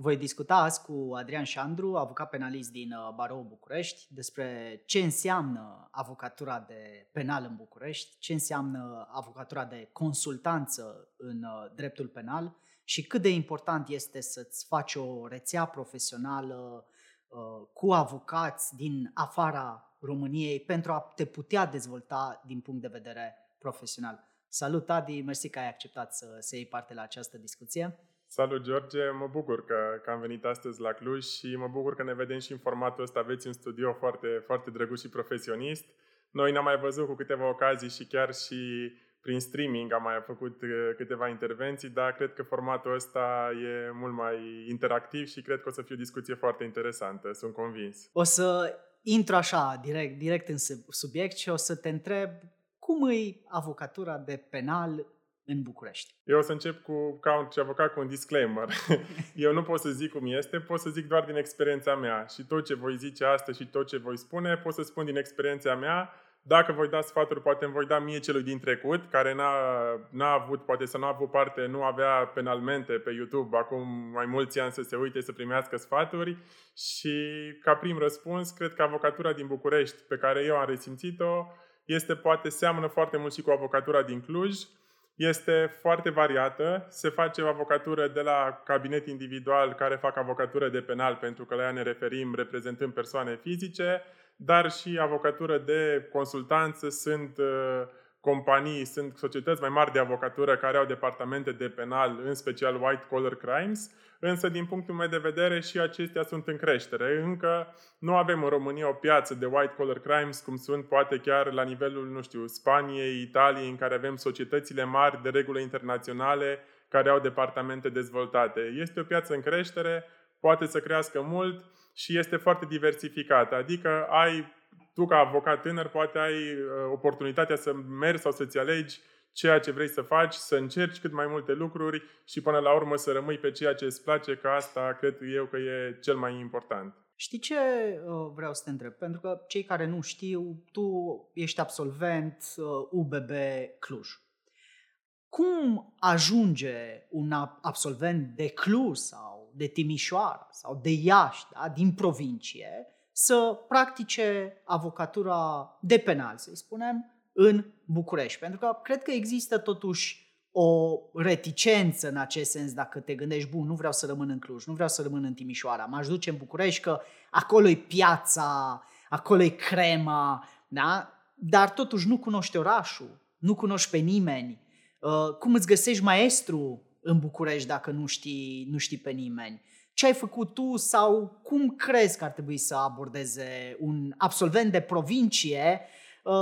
Voi discuta azi cu Adrian Șandru, avocat penalist din uh, Barou București, despre ce înseamnă avocatura de penal în București, ce înseamnă avocatura de consultanță în uh, dreptul penal și cât de important este să-ți faci o rețea profesională uh, cu avocați din afara României pentru a te putea dezvolta din punct de vedere profesional. Salut, Adi, mersi că ai acceptat să, să iei parte la această discuție. Salut, George! Mă bucur că, că am venit astăzi la Cluj și mă bucur că ne vedem și în formatul ăsta. Aveți un studio foarte, foarte drăguț și profesionist. Noi ne-am mai văzut cu câteva ocazii și chiar și prin streaming am mai făcut uh, câteva intervenții, dar cred că formatul ăsta e mult mai interactiv și cred că o să fie o discuție foarte interesantă, sunt convins. O să intru așa, direct, direct în subiect și o să te întreb cum e avocatura de penal în București? Eu o să încep cu, ca un avocat cu un disclaimer. Eu nu pot să zic cum este, pot să zic doar din experiența mea. Și tot ce voi zice astăzi și tot ce voi spune, pot să spun din experiența mea. Dacă voi da sfaturi, poate îmi voi da mie celui din trecut, care n-a, n-a avut, poate să nu a avut parte, nu avea penalmente pe YouTube acum mai mulți ani să se uite să primească sfaturi. Și ca prim răspuns, cred că avocatura din București, pe care eu am resimțit-o, este poate seamănă foarte mult și cu avocatura din Cluj, este foarte variată. Se face o avocatură de la cabinet individual care fac avocatură de penal, pentru că la ea ne referim reprezentând persoane fizice, dar și avocatură de consultanță. Sunt uh, companii, sunt societăți mai mari de avocatură care au departamente de penal, în special white collar crimes, însă din punctul meu de vedere și acestea sunt în creștere. Încă nu avem în România o piață de white collar crimes cum sunt poate chiar la nivelul, nu știu, Spaniei, Italiei, în care avem societățile mari de regulă internaționale care au departamente dezvoltate. Este o piață în creștere, poate să crească mult și este foarte diversificată. Adică ai tu ca avocat tânăr poate ai uh, oportunitatea să mergi sau să-ți alegi ceea ce vrei să faci, să încerci cât mai multe lucruri și până la urmă să rămâi pe ceea ce îți place, că asta cred eu că e cel mai important. Știi ce uh, vreau să te întreb? Pentru că cei care nu știu, tu ești absolvent UBB uh, Cluj. Cum ajunge un absolvent de Cluj sau de Timișoara sau de Iași, da, din provincie, să practice avocatura de penal, să-i spunem, în București. Pentru că cred că există totuși o reticență în acest sens dacă te gândești, bun, nu vreau să rămân în Cluj, nu vreau să rămân în Timișoara, m-aș duce în București că acolo e piața, acolo e crema, da? dar totuși nu cunoști orașul, nu cunoști pe nimeni. Uh, cum îți găsești maestru în București dacă nu știi, nu știi pe nimeni? Ce ai făcut tu sau cum crezi că ar trebui să abordeze un absolvent de provincie uh,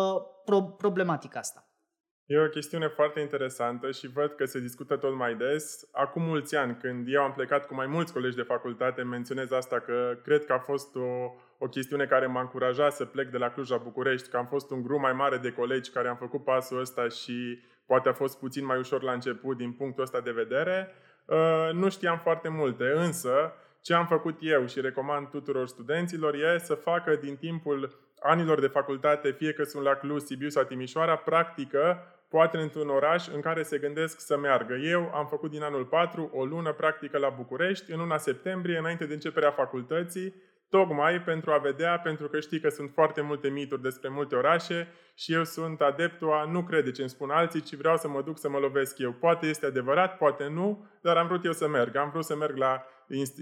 pro- problematica asta? E o chestiune foarte interesantă și văd că se discută tot mai des. Acum mulți ani, când eu am plecat cu mai mulți colegi de facultate, menționez asta că cred că a fost o, o chestiune care m-a încurajat să plec de la Cluj la București, că am fost un grup mai mare de colegi care am făcut pasul ăsta și poate a fost puțin mai ușor la început din punctul ăsta de vedere. Uh, nu știam foarte multe, însă ce am făcut eu și recomand tuturor studenților e să facă din timpul anilor de facultate, fie că sunt la Cluj, Sibiu sau Timișoara, practică, poate într-un oraș în care se gândesc să meargă. Eu am făcut din anul 4 o lună practică la București, în luna septembrie, înainte de începerea facultății, tocmai pentru a vedea, pentru că știi că sunt foarte multe mituri despre multe orașe și eu sunt adeptul a nu crede ce îmi spun alții, ci vreau să mă duc să mă lovesc eu. Poate este adevărat, poate nu, dar am vrut eu să merg. Am vrut să merg la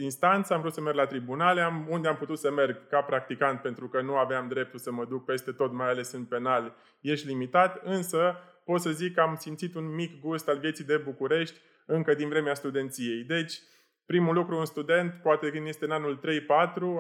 instanță, am vrut să merg la tribunale, am, unde am putut să merg ca practicant pentru că nu aveam dreptul să mă duc peste tot, mai ales în penal, ești limitat, însă pot să zic că am simțit un mic gust al vieții de București încă din vremea studenției. Deci, Primul lucru, un student, poate când este în anul 3-4,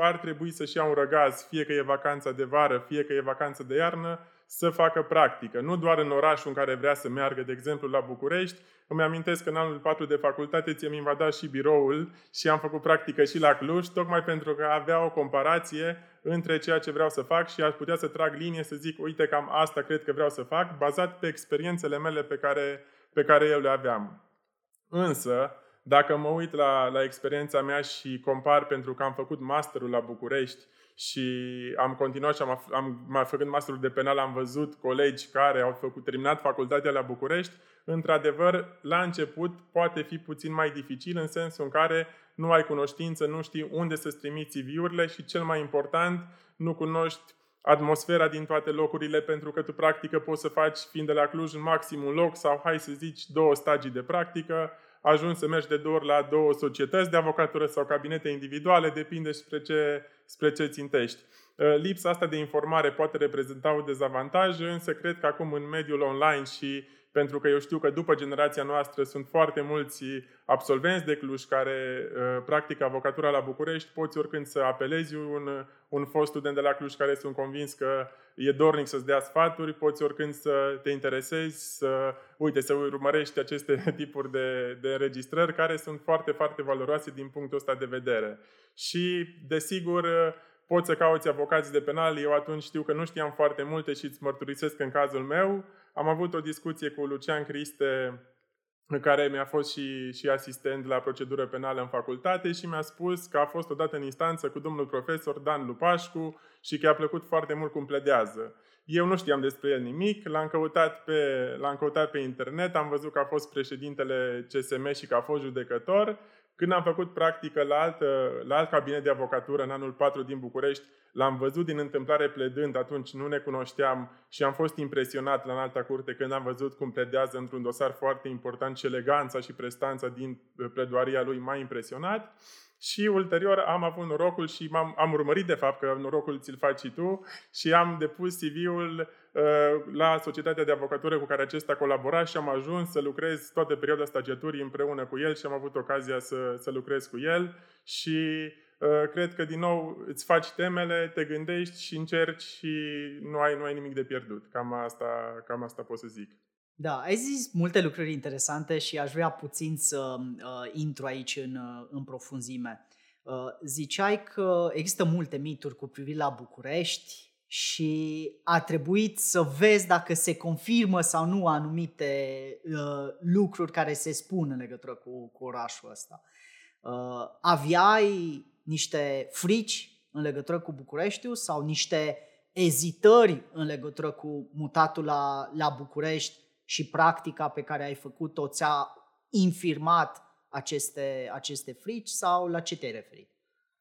ar trebui să-și ia un răgaz, fie că e vacanța de vară, fie că e vacanță de iarnă, să facă practică. Nu doar în orașul în care vrea să meargă, de exemplu, la București. Îmi amintesc că în anul 4 de facultate ți-am invadat și biroul și am făcut practică și la Cluj, tocmai pentru că avea o comparație între ceea ce vreau să fac și aș putea să trag linie să zic, uite, cam asta cred că vreau să fac, bazat pe experiențele mele pe care, pe care eu le aveam. Însă, Dacă mă uit la, la experiența mea și compar pentru că am făcut masterul la București și am continuat și am, am mai făcând masterul de penal, am văzut colegi care au făcut terminat facultatea la București, într-adevăr, la început poate fi puțin mai dificil în sensul în care nu ai cunoștință, nu știi unde să-ți trimiți CV-urile și cel mai important, nu cunoști atmosfera din toate locurile, pentru că tu practică poți să faci, fiind de la Cluj, în maxim un loc sau, hai să zici, două stagii de practică, ajungi să mergi de două ori la două societăți de avocatură sau cabinete individuale, depinde spre ce, spre ce țintești. Uh, lipsa asta de informare poate reprezenta un dezavantaj, însă cred că acum în mediul online și pentru că eu știu că după generația noastră sunt foarte mulți absolvenți de Cluj care uh, practică avocatura la București, poți oricând să apelezi un, un fost student de la Cluj care sunt convins că e dornic să-ți dea sfaturi, poți oricând să te interesezi, să, uite, să urmărești aceste tipuri de, de înregistrări care sunt foarte, foarte valoroase din punctul ăsta de vedere. Și, desigur, poți să cauți avocați de penal. Eu atunci știu că nu știam foarte multe și îți mărturisesc în cazul meu. Am avut o discuție cu Lucian Criste, în care mi-a fost și, și asistent la procedură penală în facultate și mi-a spus că a fost odată în instanță cu domnul profesor Dan Lupașcu și că i-a plăcut foarte mult cum pledează. Eu nu știam despre el nimic, l-am căutat, pe, l-am căutat pe internet, am văzut că a fost președintele CSM și că a fost judecător când am făcut practică la, altă, la alt cabinet de avocatură în anul 4 din București, l-am văzut din întâmplare pledând, atunci nu ne cunoșteam și am fost impresionat la alta curte când am văzut cum pledează într-un dosar foarte important și eleganța și prestanța din pledoaria lui m-a impresionat. Și ulterior am avut norocul și am am urmărit de fapt că norocul ți-l faci și tu și am depus CV-ul uh, la societatea de avocatură cu care acesta colabora și am ajuns să lucrez toată perioada stagiaturii împreună cu el și am avut ocazia să, să lucrez cu el și uh, cred că din nou îți faci temele, te gândești și încerci și nu ai, nu ai nimic de pierdut. Cam asta, cam asta pot să zic. Da, ai zis multe lucruri interesante și aș vrea puțin să uh, intru aici în, uh, în profunzime. Uh, ziceai că există multe mituri cu privire la București și a trebuit să vezi dacă se confirmă sau nu anumite uh, lucruri care se spun în legătură cu, cu orașul ăsta. Uh, aveai niște frici în legătură cu Bucureștiul sau niște ezitări în legătură cu mutatul la, la București și practica pe care ai făcut-o ți-a infirmat aceste, aceste frici sau la ce te-ai referit?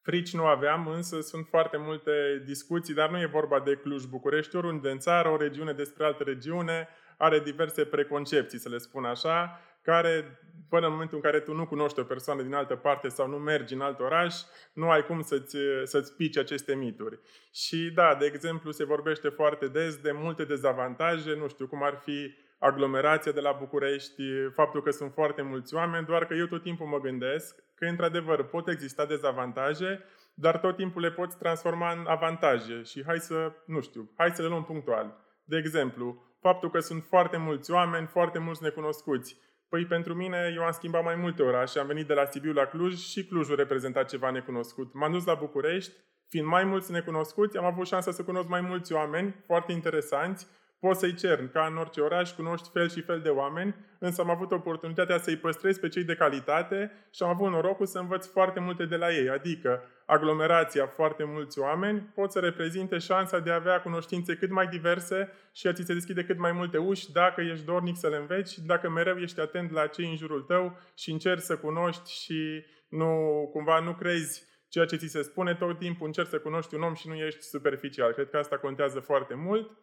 Frici nu aveam, însă sunt foarte multe discuții, dar nu e vorba de Cluj-București, oriunde în țară, o regiune despre altă regiune, are diverse preconcepții, să le spun așa, care, până în momentul în care tu nu cunoști o persoană din altă parte sau nu mergi în alt oraș, nu ai cum să-ți, să-ți pici aceste mituri. Și da, de exemplu, se vorbește foarte des de multe dezavantaje, nu știu, cum ar fi aglomerația de la București, faptul că sunt foarte mulți oameni, doar că eu tot timpul mă gândesc că, într-adevăr, pot exista dezavantaje, dar tot timpul le poți transforma în avantaje și hai să, nu știu, hai să le luăm punctual. De exemplu, faptul că sunt foarte mulți oameni, foarte mulți necunoscuți. Păi pentru mine, eu am schimbat mai multe orașe, am venit de la Sibiu la Cluj și Clujul reprezenta ceva necunoscut. M-am dus la București, fiind mai mulți necunoscuți, am avut șansa să cunosc mai mulți oameni foarte interesanți Poți să-i cern, ca în orice oraș, cunoști fel și fel de oameni, însă am avut oportunitatea să-i păstrez pe cei de calitate și am avut norocul să învăț foarte multe de la ei, adică aglomerația, foarte mulți oameni, pot să reprezinte șansa de a avea cunoștințe cât mai diverse și a ți se deschide cât mai multe uși dacă ești dornic să le înveți și dacă mereu ești atent la cei în jurul tău și încerci să cunoști și nu, cumva nu crezi ceea ce ți se spune, tot timpul încerci să cunoști un om și nu ești superficial. Cred că asta contează foarte mult.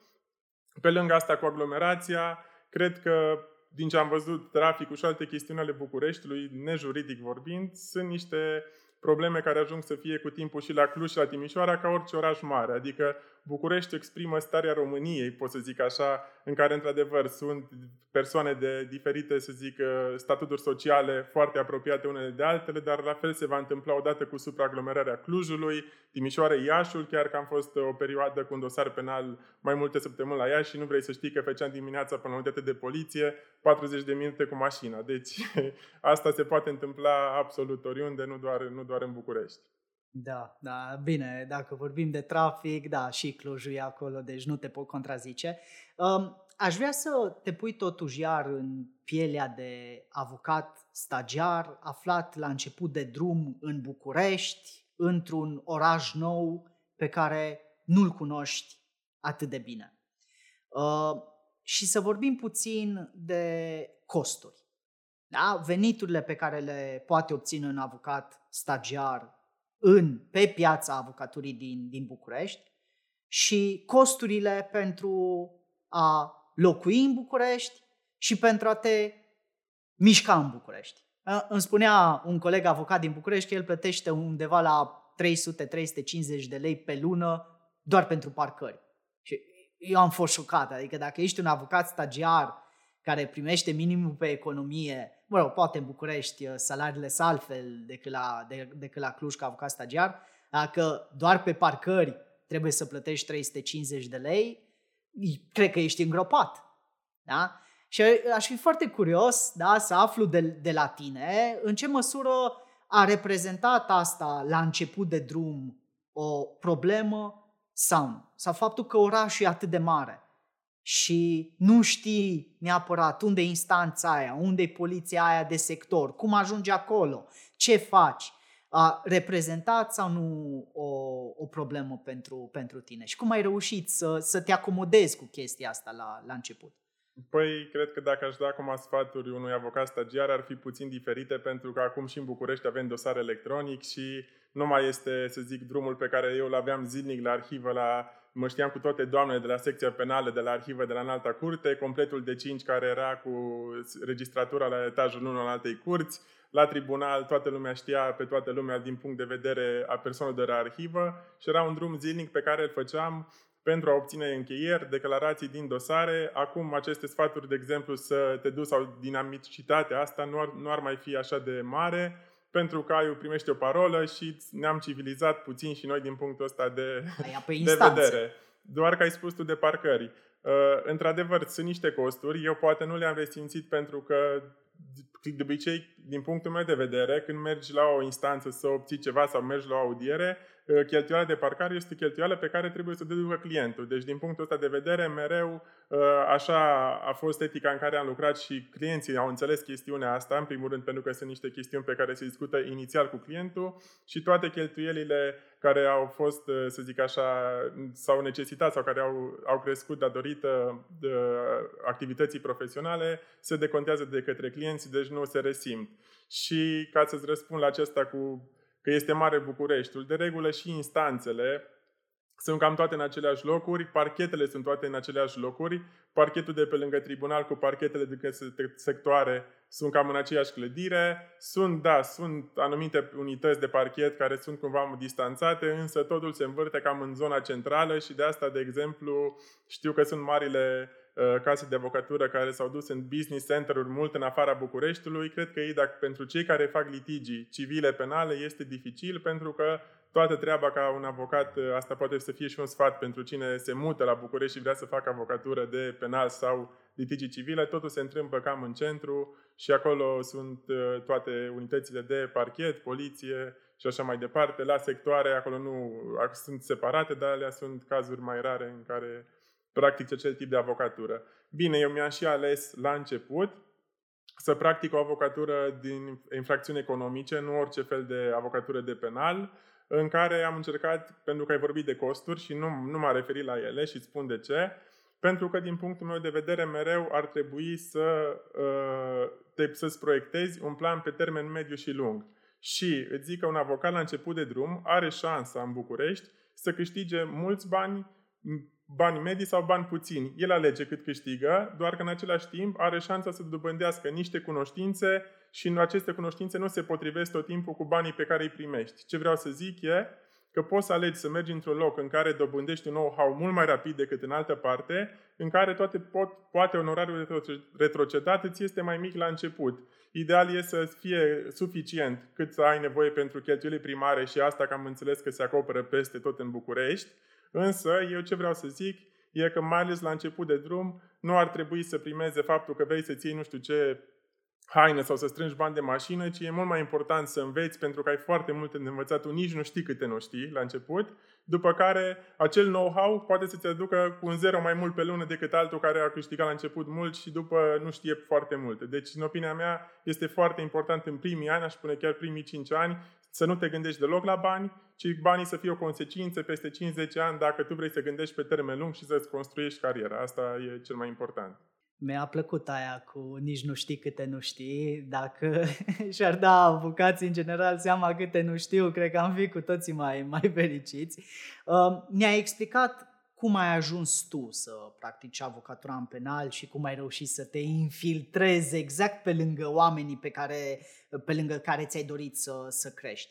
Pe lângă asta cu aglomerația, cred că din ce am văzut, traficul și alte chestiuni ale Bucureștiului, nejuridic vorbind, sunt niște probleme care ajung să fie cu timpul și la Cluj și la Timișoara ca orice oraș mare. Adică București exprimă starea României, pot să zic așa, în care într-adevăr sunt persoane de diferite, să zic, uh, statuturi sociale foarte apropiate unele de altele, dar la fel se va întâmpla odată cu supraaglomerarea Clujului, Timișoara, Iașul, chiar că am fost o perioadă cu un dosar penal mai multe săptămâni la Iași și nu vrei să știi că făceam dimineața până la unitate de poliție 40 de minute cu mașina. Deci asta se poate întâmpla absolut oriunde, nu doar, nu doar în București. Da, da, bine, dacă vorbim de trafic, da, și Clujul e acolo, deci nu te pot contrazice. Um, aș vrea să te pui totuși iar în pielea de avocat stagiar, aflat la început de drum în București, într-un oraș nou pe care nu-l cunoști atât de bine. Uh, și să vorbim puțin de costuri. Da? Veniturile pe care le poate obține un avocat stagiar în, pe piața avocaturii din, din București și costurile pentru a locui în București și pentru a te mișca în București. Îmi spunea un coleg avocat din București că el plătește undeva la 300-350 de lei pe lună doar pentru parcări. Și eu am fost șocat, adică dacă ești un avocat stagiar care primește minimul pe economie, mă rog, poate în București uh, salariile sunt altfel decât la, de, decât la Cluj ca avocat stagiar, dacă doar pe parcări trebuie să plătești 350 de lei, cred că ești îngropat. Da? Și aș fi foarte curios da, să aflu de, de la tine în ce măsură a reprezentat asta la început de drum o problemă sau nu. Sau faptul că orașul e atât de mare și nu știi neapărat unde e instanța aia, unde e poliția aia de sector, cum ajungi acolo, ce faci. A reprezentat sau nu o, o problemă pentru, pentru tine? Și cum ai reușit să, să te acomodezi cu chestia asta la, la început? Păi, cred că dacă aș da acum sfaturi unui avocat stagiar, ar fi puțin diferite, pentru că acum și în București avem dosar electronic și nu mai este, să zic, drumul pe care eu îl aveam zilnic la arhivă, la, mă știam cu toate doamnele de la secția penală, de la arhivă, de la înalta curte, completul de 5 care era cu registratura la etajul 1 al altei curți, la tribunal toată lumea știa pe toată lumea din punct de vedere a persoanelor de la arhivă și era un drum zilnic pe care îl făceam pentru a obține încheieri, declarații din dosare. Acum aceste sfaturi, de exemplu, să te duci sau dinamicitatea asta nu ar, nu ar mai fi așa de mare, pentru că ai primește o parolă și ne-am civilizat puțin și noi din punctul ăsta de, de vedere. Doar că ai spus tu de parcări. Uh, într-adevăr, sunt niște costuri. Eu poate nu le-am resimțit pentru că de obicei, din punctul meu de vedere, când mergi la o instanță să obții ceva sau mergi la o audiere, Uh, cheltuiala de parcare este cheltuială pe care trebuie să o deducă clientul. Deci, din punctul ăsta de vedere, mereu uh, așa a fost etica în care am lucrat și clienții au înțeles chestiunea asta, în primul rând pentru că sunt niște chestiuni pe care se discută inițial cu clientul și toate cheltuielile care au fost, uh, să zic așa, sau necesitat sau care au, au crescut datorită de activității profesionale, se decontează de către clienți, deci nu se resimt. Și ca să-ți răspund la acesta cu că este mare Bucureștiul. De regulă și instanțele sunt cam toate în aceleași locuri, parchetele sunt toate în aceleași locuri, parchetul de pe lângă tribunal cu parchetele de sectoare sunt cam în aceeași clădire, sunt, da, sunt anumite unități de parchet care sunt cumva distanțate, însă totul se învârte cam în zona centrală și de asta, de exemplu, știu că sunt marile Uh, case de avocatură care s-au dus în business center-uri mult în afara Bucureștiului. Cred că ei, dacă pentru cei care fac litigii civile, penale, este dificil pentru că toată treaba ca un avocat, uh, asta poate să fie și un sfat pentru cine se mută la București și vrea să facă avocatură de penal sau litigii civile, totul se întâmplă cam în centru și acolo sunt uh, toate unitățile de parchet, poliție și așa mai departe. La sectoare, acolo nu sunt separate, dar alea sunt cazuri mai rare în care practic acel tip de avocatură. Bine, eu mi-am și ales la început să practic o avocatură din infracțiuni economice, nu orice fel de avocatură de penal, în care am încercat, pentru că ai vorbit de costuri și nu, nu m-am referit la ele și îți spun de ce, pentru că din punctul meu de vedere mereu ar trebui să, uh, te, să-ți proiectezi un plan pe termen mediu și lung. Și îți zic că un avocat la început de drum are șansa în București să câștige mulți bani bani medii sau bani puțini. El alege cât câștigă, doar că în același timp are șansa să dobândească niște cunoștințe și în aceste cunoștințe nu se potrivesc tot timpul cu banii pe care îi primești. Ce vreau să zic e că poți să alegi să mergi într-un loc în care dobândești un know-how mult mai rapid decât în altă parte, în care toate pot, poate onorariul retrocedat îți este mai mic la început. Ideal e să fie suficient cât să ai nevoie pentru cheltuielile primare și asta că am înțeles că se acoperă peste tot în București, Însă, eu ce vreau să zic e că mai ales la început de drum nu ar trebui să primeze faptul că vrei să ții nu știu ce haine sau să strângi bani de mașină, ci e mult mai important să înveți pentru că ai foarte multe de învățat, tu nici nu știi câte nu știi la început, după care acel know-how poate să-ți aducă cu un zero mai mult pe lună decât altul care a câștigat la început mult și după nu știe foarte multe. Deci, în opinia mea, este foarte important în primii ani, aș spune chiar primii 5 ani, să nu te gândești deloc la bani, ci banii să fie o consecință peste 50 ani dacă tu vrei să gândești pe termen lung și să-ți construiești cariera. Asta e cel mai important. Mi-a plăcut aia cu nici nu știi câte nu știi. Dacă și-ar da avocații în general seama câte nu știu, cred că am fi cu toții mai, mai fericiți. Uh, ne-a explicat cum ai ajuns tu să practici avocatura în penal și cum ai reușit să te infiltrezi exact pe lângă oamenii pe care, pe lângă care ți-ai dorit să, să crești.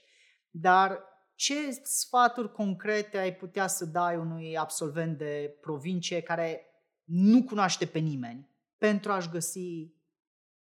Dar ce sfaturi concrete ai putea să dai unui absolvent de provincie care nu cunoaște pe nimeni pentru a-și găsi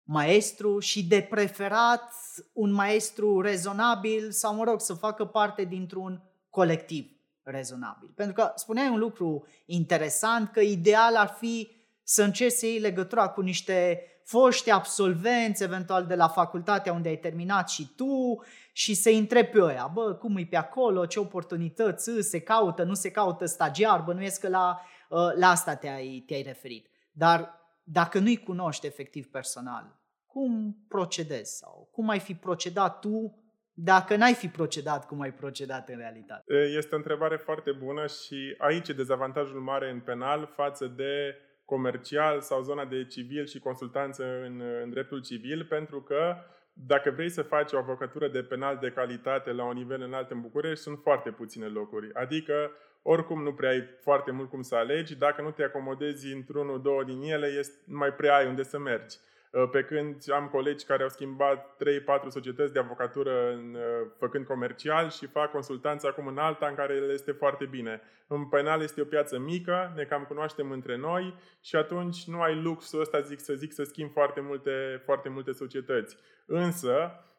maestru și de preferat un maestru rezonabil sau, mă rog, să facă parte dintr-un colectiv rezonabil. Pentru că spuneai un lucru interesant, că ideal ar fi să încerci să iei legătura cu niște foști absolvenți, eventual de la facultatea unde ai terminat și tu, și să întrebi pe ăia, bă, cum e pe acolo, ce oportunități se caută, nu se caută stagiar, bănuiesc că la, ă, la asta te-ai, te-ai referit. Dar dacă nu-i cunoști efectiv personal, cum procedezi sau cum ai fi procedat tu dacă n-ai fi procedat cum ai procedat în realitate? Este o întrebare foarte bună și aici e dezavantajul mare în penal față de comercial sau zona de civil și consultanță în, în dreptul civil, pentru că dacă vrei să faci o avocatură de penal de calitate la un nivel înalt în București, sunt foarte puține locuri. Adică oricum nu prea ai foarte mult cum să alegi, dacă nu te acomodezi într-unul, două din ele, este, mai prea ai unde să mergi. Uh, pe când am colegi care au schimbat 3-4 societăți de avocatură în, uh, făcând comercial și fac consultanță acum în alta în care le este foarte bine. În penal este o piață mică, ne cam cunoaștem între noi și atunci nu ai luxul ăsta, zic să zic, să schimbi foarte multe, foarte multe societăți. Însă, Uh,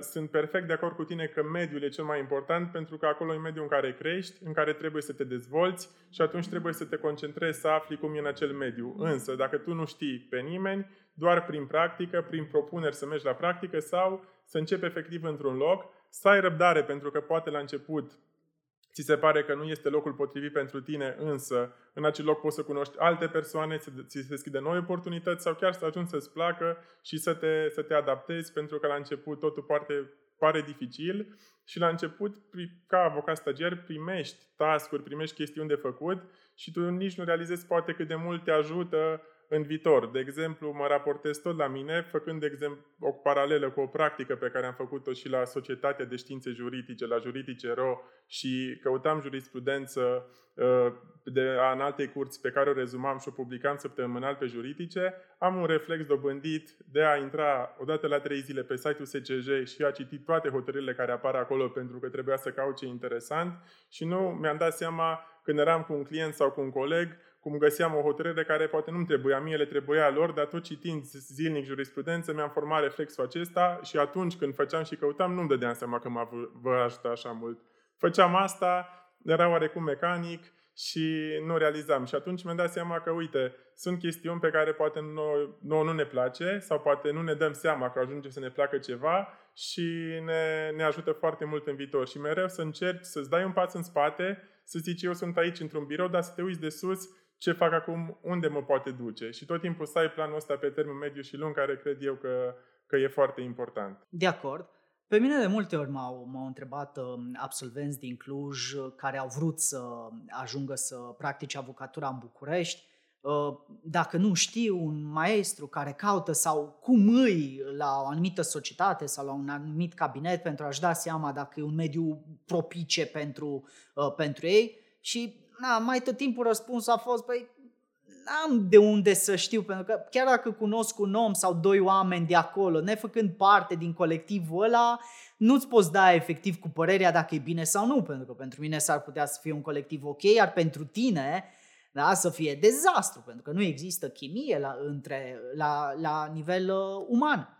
sunt perfect de acord cu tine că mediul e cel mai important pentru că acolo e mediul în care crești, în care trebuie să te dezvolți și atunci trebuie să te concentrezi să afli cum e în acel mediu. Însă, dacă tu nu știi pe nimeni, doar prin practică, prin propuneri să mergi la practică sau să începi efectiv într-un loc, să ai răbdare pentru că poate la început ți se pare că nu este locul potrivit pentru tine, însă în acel loc poți să cunoști alte persoane, să ți se deschide noi oportunități sau chiar să ajungi să-ți placă și să te, să te adaptezi, pentru că la început totul pare, pare dificil și la început, ca avocat stagiar, primești task-uri, primești chestiuni de făcut și tu nici nu realizezi poate cât de mult te ajută în viitor. De exemplu, mă raportez tot la mine, făcând de exemplu, o paralelă cu o practică pe care am făcut-o și la Societatea de Științe Juridice, la Juridice RO și căutam jurisprudență uh, de în alte curți pe care o rezumam și o publicam săptămânal pe juridice, am un reflex dobândit de a intra odată la trei zile pe site-ul SCJ și a citi toate hotărârile care apar acolo pentru că trebuia să caut ce interesant și nu mi-am dat seama când eram cu un client sau cu un coleg cum găseam o hotărâre care poate nu-mi trebuia mie, le trebuia lor, dar tot citind zilnic jurisprudență mi-am format reflexul acesta și atunci când făceam și căutam nu-mi dădeam seama că mă vă ajuta așa mult. Făceam asta, era oarecum mecanic și nu realizam. Și atunci mi-am dat seama că, uite, sunt chestiuni pe care poate nouă, nouă nu ne place sau poate nu ne dăm seama că ajunge să ne placă ceva și ne, ne ajută foarte mult în viitor. Și mereu să încerci să-ți dai un pas în spate, să zici eu sunt aici într-un birou, dar să te uiți de sus ce fac acum, unde mă poate duce. Și tot timpul să ai planul ăsta pe termen mediu și lung, care cred eu că, că e foarte important. De acord. Pe mine de multe ori m-au, m-au întrebat uh, absolvenți din Cluj uh, care au vrut să ajungă să practice avocatura în București, uh, dacă nu știu un maestru care caută sau cum îi la o anumită societate sau la un anumit cabinet pentru a-și da seama dacă e un mediu propice pentru, uh, pentru ei și na, mai tot timpul răspunsul a fost, păi, n-am de unde să știu, pentru că chiar dacă cunosc un om sau doi oameni de acolo, nefăcând parte din colectivul ăla, nu-ți poți da efectiv cu părerea dacă e bine sau nu, pentru că pentru mine s-ar putea să fie un colectiv ok, iar pentru tine da, să fie dezastru, pentru că nu există chimie la, între, la, la nivel uh, uman.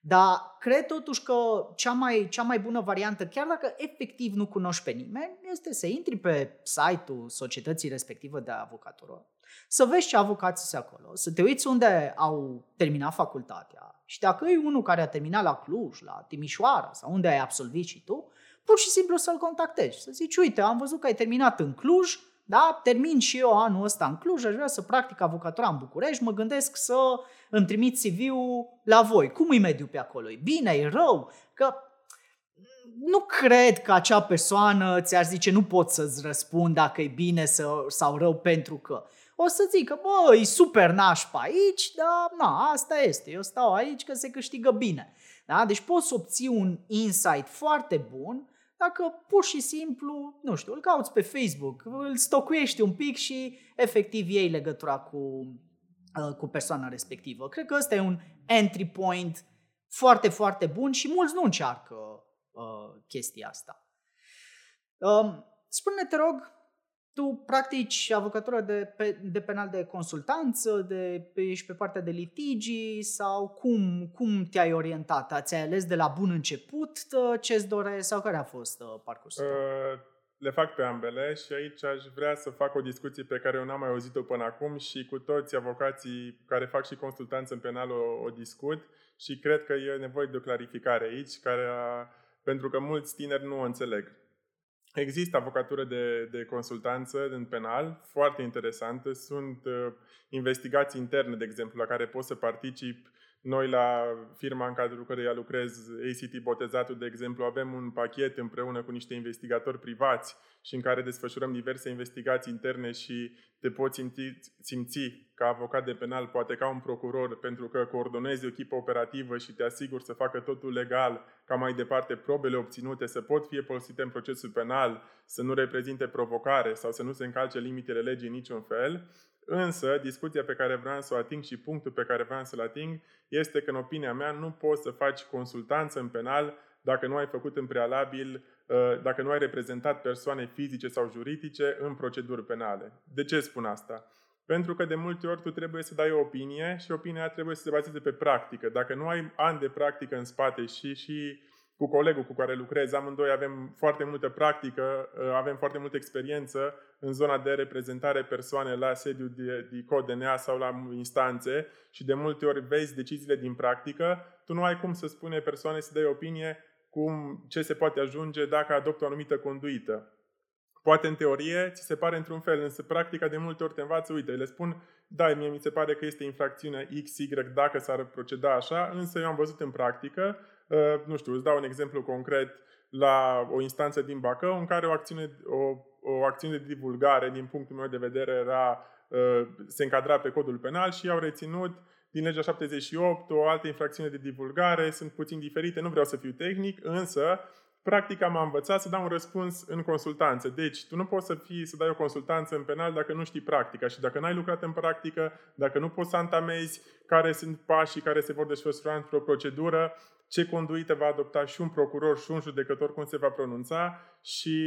Dar cred totuși că cea mai, cea mai bună variantă, chiar dacă efectiv nu cunoști pe nimeni, este să intri pe site-ul societății respectivă de avocatură, să vezi ce avocați sunt acolo, să te uiți unde au terminat facultatea Și dacă e unul care a terminat la Cluj, la Timișoara sau unde ai absolvit și tu, pur și simplu să-l contactezi. Să zici, uite, am văzut că ai terminat în Cluj, da, termin și eu anul ăsta în Cluj, aș vrea să practic avocatura în București, mă gândesc să îmi trimit CV-ul la voi. Cum e mediul pe acolo? E bine, e rău? Că nu cred că acea persoană ți-ar zice nu pot să-ți răspund dacă e bine sau rău pentru că. O să zică, bă, e super nașpa aici, dar na, asta este, eu stau aici că se câștigă bine. Da? Deci poți să obții un insight foarte bun dacă pur și simplu, nu știu, îl cauți pe Facebook, îl stocuiești un pic și efectiv iei legătura cu, uh, cu persoana respectivă. Cred că ăsta e un entry point foarte, foarte bun și mulți nu încearcă uh, chestia asta. Uh, spune te rog, tu practici avocatură de, de penal de consultanță, de, ești pe partea de litigi sau cum, cum te-ai orientat? Ți-ai ales de la bun început ce-ți dorești sau care a fost uh, parcursul uh, Le fac pe ambele și aici aș vrea să fac o discuție pe care eu n-am mai auzit-o până acum și cu toți avocații care fac și consultanță în penal o, o discut și cred că e nevoie de o clarificare aici, care a, pentru că mulți tineri nu o înțeleg. Există avocatură de, de consultanță în penal, foarte interesantă. Sunt uh, investigații interne, de exemplu, la care poți să participi. Noi, la firma în cadrul căreia lucrez, ACT Botezatul, de exemplu, avem un pachet împreună cu niște investigatori privați și în care desfășurăm diverse investigații interne și te poți simți, simți ca avocat de penal, poate ca un procuror, pentru că coordonezi o echipă operativă și te asiguri să facă totul legal, ca mai departe probele obținute să pot fi folosite în procesul penal, să nu reprezinte provocare sau să nu se încalce limitele legii în niciun fel. Însă, discuția pe care vreau să o ating și punctul pe care vreau să-l ating este că, în opinia mea, nu poți să faci consultanță în penal dacă nu ai făcut în prealabil Uh, dacă nu ai reprezentat persoane fizice sau juridice în proceduri penale. De ce spun asta? Pentru că de multe ori tu trebuie să dai o opinie și opinia trebuie să se bazeze pe practică. Dacă nu ai ani de practică în spate și, și cu colegul cu care lucrez, amândoi avem foarte multă practică, uh, avem foarte multă experiență în zona de reprezentare persoane la sediu de, de cod DNA sau la instanțe și de multe ori vezi deciziile din practică, tu nu ai cum să spune persoane să dai opinie cum, ce se poate ajunge dacă adoptă o anumită conduită. Poate în teorie ți se pare într-un fel, însă practica de multe ori te învață, uite, le spun, da, mie mi se pare că este infracțiunea XY dacă s-ar proceda așa, însă eu am văzut în practică, uh, nu știu, îți dau un exemplu concret, la o instanță din Bacău în care o acțiune, o, o acțiune de divulgare, din punctul meu de vedere, era, uh, se încadra pe codul penal și au reținut din legea 78, o altă infracțiune de divulgare, sunt puțin diferite, nu vreau să fiu tehnic, însă practica m-a învățat să dau un răspuns în consultanță. Deci, tu nu poți să, fii, să dai o consultanță în penal dacă nu știi practica și dacă n-ai lucrat în practică, dacă nu poți să antamezi care sunt pașii care se vor desfășura într-o procedură, ce conduită va adopta și un procuror și un judecător, cum se va pronunța și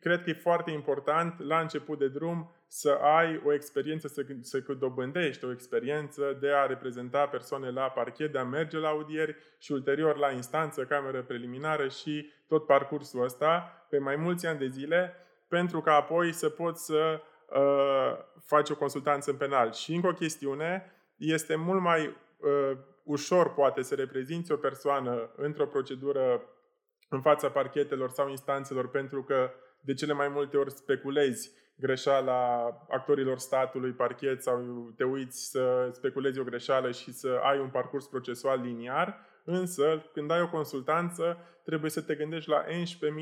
cred că e foarte important la început de drum să ai o experiență, să, să dobândești o experiență de a reprezenta persoane la parchet, de a merge la audieri și ulterior la instanță, cameră preliminară și tot parcursul ăsta pe mai mulți ani de zile pentru ca apoi să poți să uh, faci o consultanță în penal. Și încă o chestiune, este mult mai uh, ușor poate să reprezinți o persoană într-o procedură în fața parchetelor sau instanțelor pentru că de cele mai multe ori speculezi greșeala actorilor statului, parchet sau te uiți să speculezi o greșeală și să ai un parcurs procesual liniar, însă când ai o consultanță trebuie să te gândești la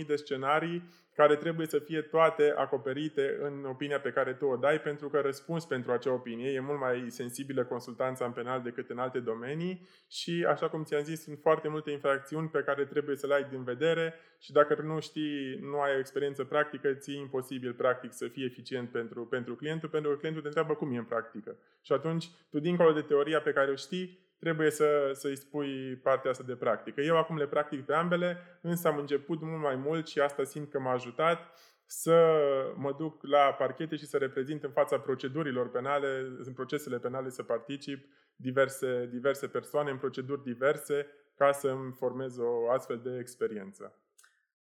11.000 de scenarii care trebuie să fie toate acoperite în opinia pe care tu o dai, pentru că răspuns pentru acea opinie e mult mai sensibilă consultanța în penal decât în alte domenii și, așa cum ți-am zis, sunt foarte multe infracțiuni pe care trebuie să le ai din vedere și dacă nu știi, nu ai o experiență practică, ți e imposibil practic să fie eficient pentru, pentru clientul, pentru că clientul te întreabă cum e în practică. Și atunci, tu dincolo de teoria pe care o știi, trebuie să, să-i spui partea asta de practică. Eu acum le practic pe ambele, însă am început mult mai mult și asta simt că m-a ajutat să mă duc la parchete și să reprezint în fața procedurilor penale, în procesele penale să particip diverse, diverse persoane în proceduri diverse ca să îmi formez o astfel de experiență.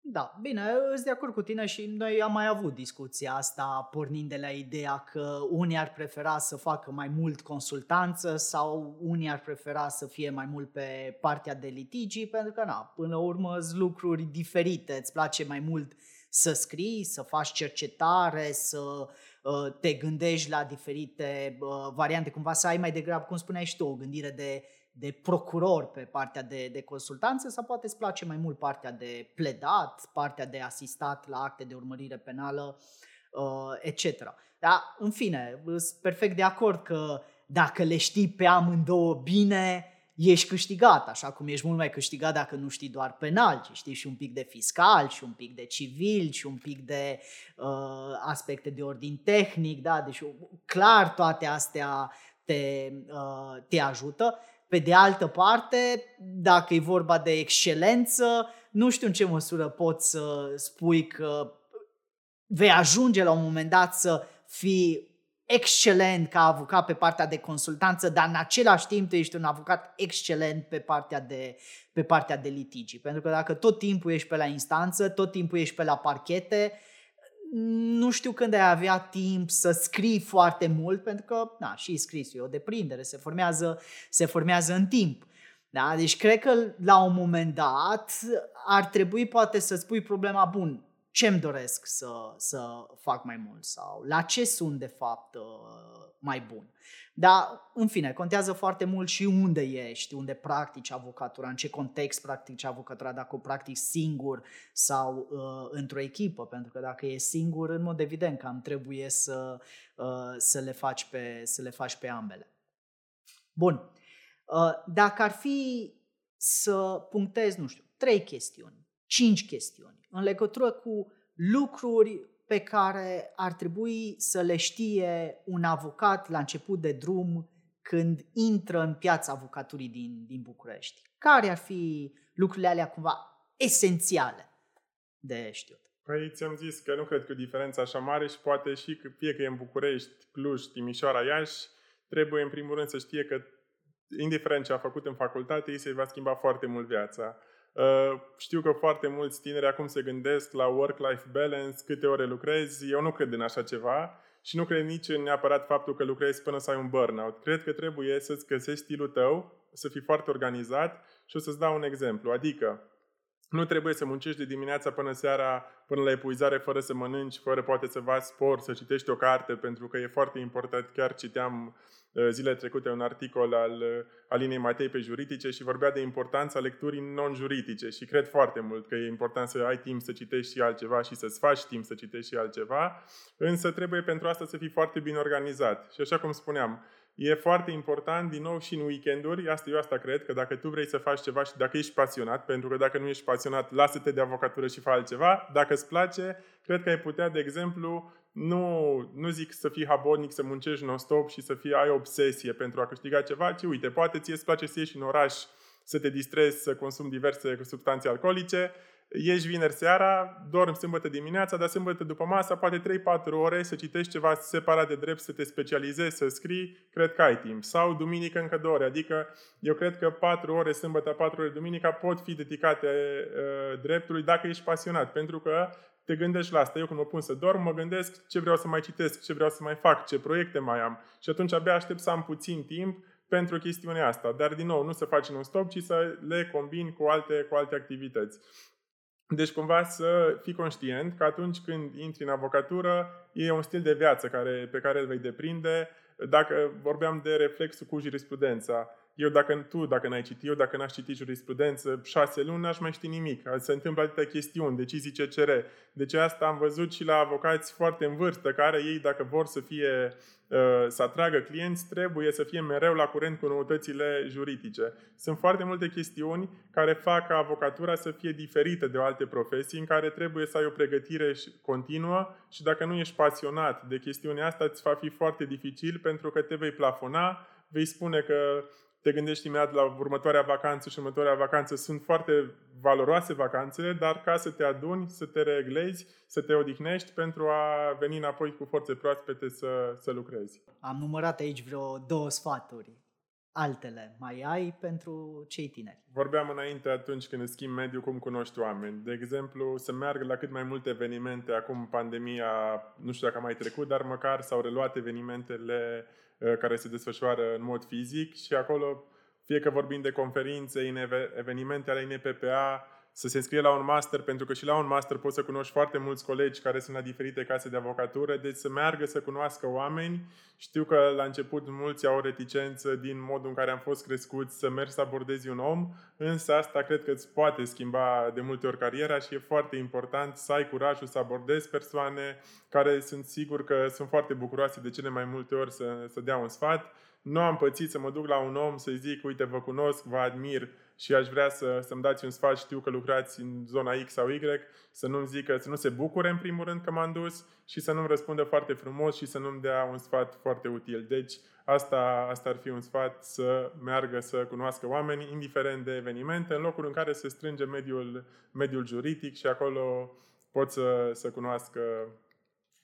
Da, bine, sunt de acord cu tine și noi am mai avut discuția asta pornind de la ideea că unii ar prefera să facă mai mult consultanță sau unii ar prefera să fie mai mult pe partea de litigii, pentru că, na, până la urmă sunt lucruri diferite, îți place mai mult să scrii, să faci cercetare, să uh, te gândești la diferite uh, variante, cumva să ai mai degrabă, cum spuneai și tu, o gândire de de procuror pe partea de, de consultanță sau poate îți place mai mult partea de pledat, partea de asistat la acte de urmărire penală, uh, etc. Dar, în fine, sunt perfect de acord că dacă le știi pe amândouă bine, ești câștigat, așa cum ești mult mai câștigat dacă nu știi doar penal, ci știi și un pic de fiscal, și un pic de civil, și un pic de uh, aspecte de ordin tehnic, da? Deci, clar, toate astea te, uh, te ajută. Pe de altă parte, dacă e vorba de excelență, nu știu în ce măsură poți să spui că vei ajunge la un moment dat să fii excelent ca avocat pe partea de consultanță, dar în același timp tu ești un avocat excelent pe partea de, pe partea de litigi. Pentru că dacă tot timpul ești pe la instanță, tot timpul ești pe la parchete, nu știu când ai avea timp să scrii foarte mult, pentru că, na, și scrisul e o deprindere, se formează, se formează în timp. Da? Deci cred că la un moment dat ar trebui poate să spui problema, bun, ce-mi doresc să, să fac mai mult sau la ce sunt de fapt uh, mai bun. Dar, în fine, contează foarte mult și unde ești, unde practici avocatura, în ce context practici avocatura, dacă o practici singur sau uh, într-o echipă, pentru că dacă e singur, în mod evident, cam trebuie să, uh, să, le, faci pe, să le faci pe ambele. Bun. Uh, dacă ar fi să punctez, nu știu, trei chestiuni, cinci chestiuni, în legătură cu lucruri pe care ar trebui să le știe un avocat la început de drum când intră în piața avocaturii din, din București? Care ar fi lucrurile alea cumva esențiale de știut? Păi ți-am zis că nu cred că o diferență așa mare și poate și că fie că e în București, Cluj, Timișoara, Iași, trebuie în primul rând să știe că indiferent ce a făcut în facultate, ei se va schimba foarte mult viața. Uh, știu că foarte mulți tineri acum se gândesc la work-life balance, câte ore lucrezi. Eu nu cred în așa ceva și nu cred nici în neapărat faptul că lucrezi până să ai un burnout. Cred că trebuie să-ți găsești stilul tău, să fii foarte organizat și o să-ți dau un exemplu. Adică, nu trebuie să muncești de dimineața până seara, până la epuizare, fără să mănânci, fără poate să faci sport, să citești o carte, pentru că e foarte important. Chiar citeam uh, zilele trecute un articol al uh, Alinei Matei pe juridice și vorbea de importanța lecturii non-juridice și cred foarte mult că e important să ai timp să citești și altceva și să-ți faci timp să citești și altceva, însă trebuie pentru asta să fii foarte bine organizat. Și așa cum spuneam, E foarte important, din nou, și în weekenduri, asta eu asta cred, că dacă tu vrei să faci ceva și dacă ești pasionat, pentru că dacă nu ești pasionat, lasă-te de avocatură și fă altceva, dacă îți place, cred că ai putea, de exemplu, nu, nu zic să fii habonic, să muncești non-stop și să fii, ai obsesie pentru a câștiga ceva, ci uite, poate ție îți place să ieși în oraș, să te distrezi, să consumi diverse substanțe alcoolice, ieși vineri seara, dormi sâmbătă dimineața, dar sâmbătă după masa, poate 3-4 ore să citești ceva separat de drept, să te specializezi, să scrii, cred că ai timp. Sau duminică încă 2 ore, adică eu cred că 4 ore sâmbătă, 4 ore duminica pot fi dedicate uh, dreptului dacă ești pasionat, pentru că te gândești la asta. Eu când mă pun să dorm, mă gândesc ce vreau să mai citesc, ce vreau să mai fac, ce proiecte mai am. Și atunci abia aștept să am puțin timp pentru chestiunea asta. Dar, din nou, nu să faci non-stop, ci să le combini cu alte, cu alte activități. Deci cumva să fii conștient că atunci când intri în avocatură, e un stil de viață care, pe care îl vei deprinde. Dacă vorbeam de reflexul cu jurisprudența, eu dacă tu, dacă n-ai citit, eu dacă n-aș citi jurisprudență șase luni, n-aș mai ști nimic. Se întâmplă atâtea chestiuni, decizii CCR. Deci asta am văzut și la avocați foarte în vârstă, care ei, dacă vor să fie uh, să atragă clienți, trebuie să fie mereu la curent cu noutățile juridice. Sunt foarte multe chestiuni care fac ca avocatura să fie diferită de alte profesii, în care trebuie să ai o pregătire continuă și dacă nu ești pasionat de chestiunea asta, îți va fi foarte dificil pentru că te vei plafona, vei spune că te gândești imediat la următoarea vacanță și următoarea vacanță sunt foarte valoroase vacanțele, dar ca să te aduni, să te reglezi, să te odihnești pentru a veni înapoi cu forțe proaspete să, să lucrezi. Am numărat aici vreo două sfaturi. altele mai ai pentru cei tineri? Vorbeam înainte atunci când schimb mediul cum cunoști oameni. De exemplu, să meargă la cât mai multe evenimente. Acum pandemia, nu știu dacă a mai trecut, dar măcar s-au reluat evenimentele uh, care se desfășoară în mod fizic și acolo, fie că vorbim de conferințe, evenimente ale INPPA, să se înscrie la un master, pentru că și la un master poți să cunoști foarte mulți colegi care sunt la diferite case de avocatură, deci să meargă să cunoască oameni. Știu că la început mulți au o reticență din modul în care am fost crescuți să mergi să abordezi un om, însă asta cred că îți poate schimba de multe ori cariera și e foarte important să ai curajul să abordezi persoane care sunt sigur că sunt foarte bucuroase de cele mai multe ori să, să dea un sfat. Nu am pățit să mă duc la un om să-i zic, uite, vă cunosc, vă admir, și aș vrea să, să-mi dați un sfat, știu că lucrați în zona X sau Y, să nu-mi zică, să nu se bucure în primul rând că m-am dus și să nu-mi răspundă foarte frumos și să nu-mi dea un sfat foarte util. Deci asta, asta ar fi un sfat să meargă să cunoască oamenii, indiferent de evenimente, în locuri în care se strânge mediul, mediul juridic și acolo pot să, să cunoască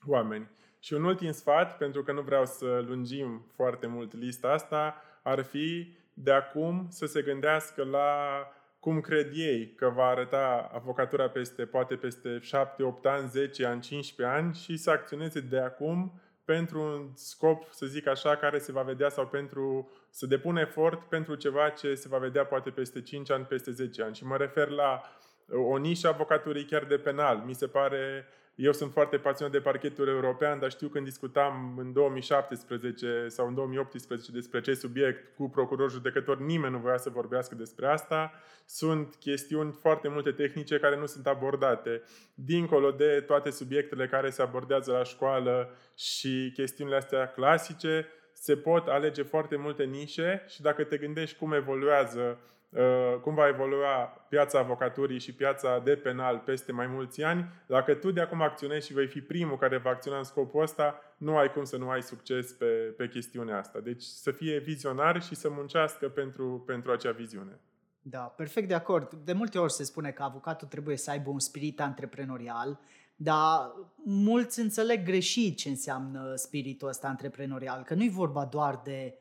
oameni. Și un ultim sfat, pentru că nu vreau să lungim foarte mult lista asta, ar fi de acum să se gândească la cum cred ei că va arăta avocatura peste, poate peste 7, 8 ani, 10 ani, 15 ani și să acționeze de acum pentru un scop, să zic așa, care se va vedea sau pentru să depună efort pentru ceva ce se va vedea poate peste 5 ani, peste 10 ani. Și mă refer la o nișă avocaturii chiar de penal. Mi se pare eu sunt foarte pasionat de parchetul european, dar știu când discutam în 2017 sau în 2018 despre acest subiect cu procurorul judecător, nimeni nu voia să vorbească despre asta. Sunt chestiuni foarte multe tehnice care nu sunt abordate. Dincolo de toate subiectele care se abordează la școală și chestiunile astea clasice, se pot alege foarte multe nișe și dacă te gândești cum evoluează Uh, cum va evolua piața avocaturii și piața de penal peste mai mulți ani, dacă tu de acum acționezi și vei fi primul care va acționa în scopul ăsta, nu ai cum să nu ai succes pe, pe chestiunea asta. Deci să fie vizionar și să muncească pentru, pentru acea viziune. Da, perfect de acord. De multe ori se spune că avocatul trebuie să aibă un spirit antreprenorial, dar mulți înțeleg greșit ce înseamnă spiritul ăsta antreprenorial, că nu-i vorba doar de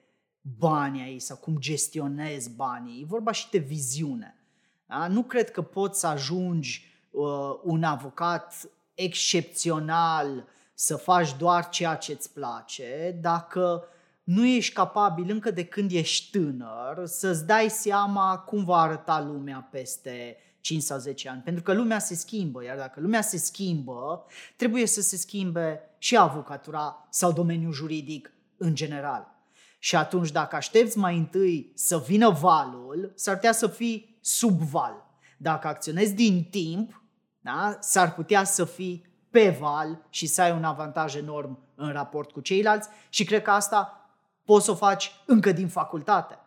banii aici sau cum gestionezi banii. E vorba și de viziune. Da? Nu cred că poți să ajungi uh, un avocat excepțional să faci doar ceea ce îți place dacă nu ești capabil încă de când ești tânăr să-ți dai seama cum va arăta lumea peste 5 sau 10 ani. Pentru că lumea se schimbă, iar dacă lumea se schimbă, trebuie să se schimbe și avocatura sau domeniul juridic în general. Și atunci dacă aștepți mai întâi să vină valul, s-ar putea să fii sub val. Dacă acționezi din timp, da, s-ar putea să fii pe val și să ai un avantaj enorm în raport cu ceilalți și cred că asta poți să o faci încă din facultate.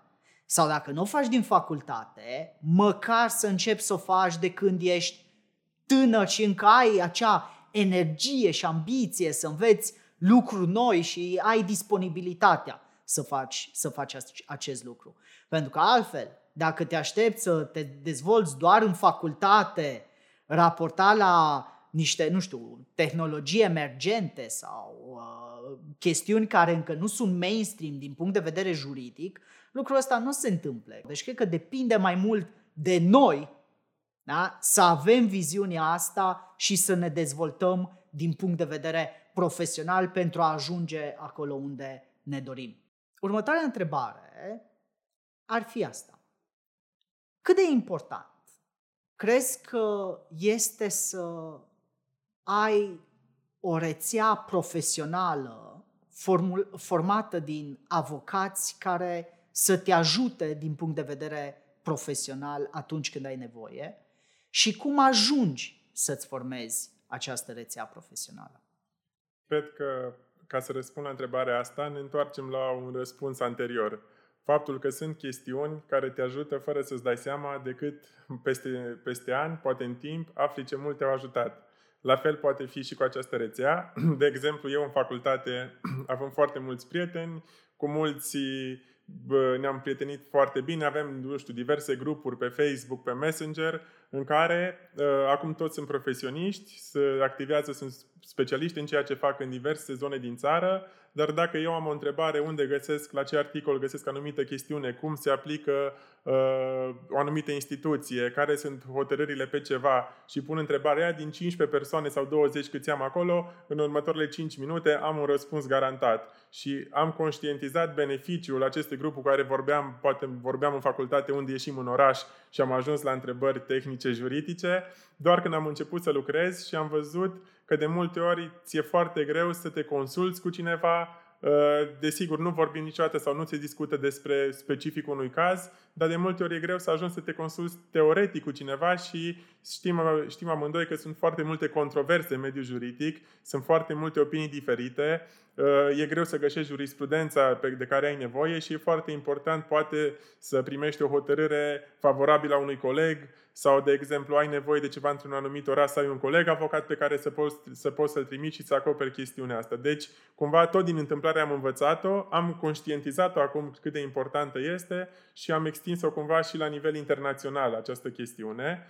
Sau dacă nu o faci din facultate, măcar să începi să o faci de când ești tânăr și încă ai acea energie și ambiție să înveți lucruri noi și ai disponibilitatea să faci, să faci acest lucru. Pentru că altfel, dacă te aștepți să te dezvolți doar în facultate, raporta la niște, nu știu, tehnologii emergente sau uh, chestiuni care încă nu sunt mainstream din punct de vedere juridic, lucrul ăsta nu se întâmplă. Deci cred că depinde mai mult de noi da? să avem viziunea asta și să ne dezvoltăm din punct de vedere profesional pentru a ajunge acolo unde ne dorim. Următoarea întrebare ar fi asta. Cât de important crezi că este să ai o rețea profesională formul, formată din avocați care să te ajute din punct de vedere profesional atunci când ai nevoie și cum ajungi să-ți formezi această rețea profesională? Cred că ca să răspund la întrebarea asta, ne întoarcem la un răspuns anterior. Faptul că sunt chestiuni care te ajută fără să-ți dai seama decât peste, peste ani, poate în timp, afli ce mult te-au ajutat. La fel poate fi și cu această rețea. De exemplu, eu în facultate avem foarte mulți prieteni, cu mulți ne-am prietenit foarte bine, avem, nu știu, diverse grupuri pe Facebook, pe Messenger, în care uh, acum toți sunt profesioniști, se activează, sunt specialiști în ceea ce fac în diverse zone din țară, dar dacă eu am o întrebare unde găsesc, la ce articol găsesc anumită chestiune, cum se aplică uh, o anumită instituție, care sunt hotărârile pe ceva și pun întrebarea aia din 15 persoane sau 20 câți am acolo, în următoarele 5 minute am un răspuns garantat. Și am conștientizat beneficiul acestui grup cu care vorbeam, poate vorbeam în facultate unde ieșim în oraș și am ajuns la întrebări tehnice, juridice, doar când am început să lucrez și am văzut că de multe ori ți-e foarte greu să te consulți cu cineva, Uh, desigur, nu vorbim niciodată sau nu se discută despre specificul unui caz, dar de multe ori e greu să ajungi să te consulți teoretic cu cineva și știm, știm amândoi că sunt foarte multe controverse în mediul juridic, sunt foarte multe opinii diferite, uh, e greu să găsești jurisprudența de care ai nevoie și e foarte important poate să primești o hotărâre favorabilă a unui coleg, sau, de exemplu, ai nevoie de ceva într-un anumit oraș, să ai un coleg avocat pe care să poți, să poți să-l trimiți și să acoperi chestiunea asta. Deci, cumva, tot din întâmplare am învățat-o, am conștientizat-o acum cât de importantă este și am extins-o cumva și la nivel internațional această chestiune.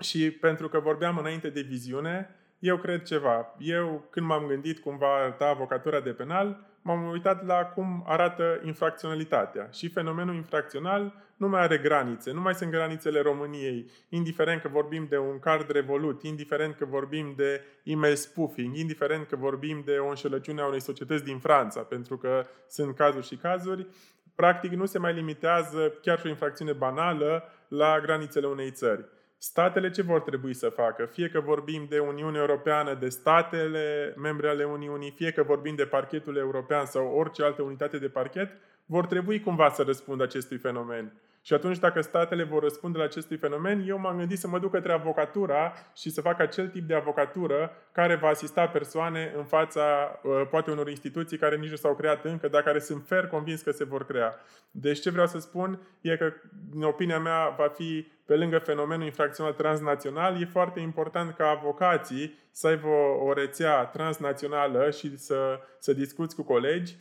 Și pentru că vorbeam înainte de viziune, eu cred ceva. Eu, când m-am gândit cum va arăta avocatura de penal, m-am uitat la cum arată infracționalitatea. Și fenomenul infracțional nu mai are granițe, nu mai sunt granițele României, indiferent că vorbim de un card revolut, indiferent că vorbim de email spoofing, indiferent că vorbim de o înșelăciune a unei societăți din Franța, pentru că sunt cazuri și cazuri, practic nu se mai limitează chiar și o infracțiune banală la granițele unei țări. Statele ce vor trebui să facă? Fie că vorbim de Uniunea Europeană, de statele membre ale Uniunii, fie că vorbim de parchetul european sau orice altă unitate de parchet, vor trebui cumva să răspundă acestui fenomen. Și atunci, dacă statele vor răspunde la acestui fenomen, eu m-am gândit să mă duc către avocatura și să fac acel tip de avocatură care va asista persoane în fața, uh, poate, unor instituții care nici nu s-au creat încă, dar care sunt fer convins că se vor crea. Deci, ce vreau să spun e că, în opinia mea, va fi, pe lângă fenomenul infracțional transnațional, e foarte important ca avocații să aibă o, o rețea transnațională și să, să discuți cu colegi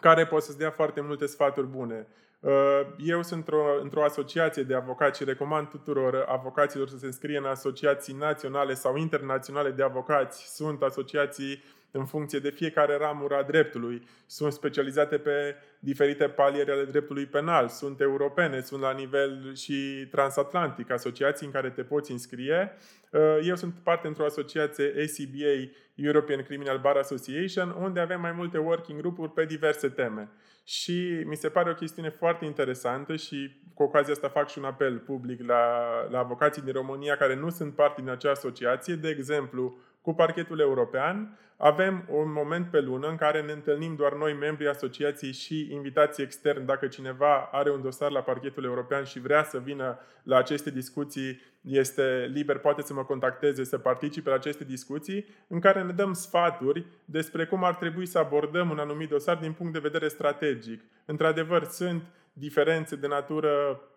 care pot să-ți dea foarte multe sfaturi bune. Uh, eu sunt într-o, într-o asociație de avocați și recomand tuturor avocaților să se înscrie în asociații naționale sau internaționale de avocați. Sunt asociații în funcție de fiecare ramură a dreptului. Sunt specializate pe diferite paliere ale dreptului penal, sunt europene, sunt la nivel și transatlantic, asociații în care te poți înscrie. Uh, eu sunt parte într-o asociație ACBA, European Criminal Bar Association, unde avem mai multe working grupuri pe diverse teme. Și mi se pare o chestiune foarte interesantă și cu ocazia asta fac și un apel public la, la avocații din România care nu sunt parte din acea asociație. De exemplu, cu parchetul european, avem un moment pe lună în care ne întâlnim doar noi, membrii asociației și invitații externi. Dacă cineva are un dosar la parchetul european și vrea să vină la aceste discuții, este liber, poate să mă contacteze, să participe la aceste discuții, în care ne dăm sfaturi despre cum ar trebui să abordăm un anumit dosar din punct de vedere strategic. Într-adevăr, sunt diferențe de natură Uh,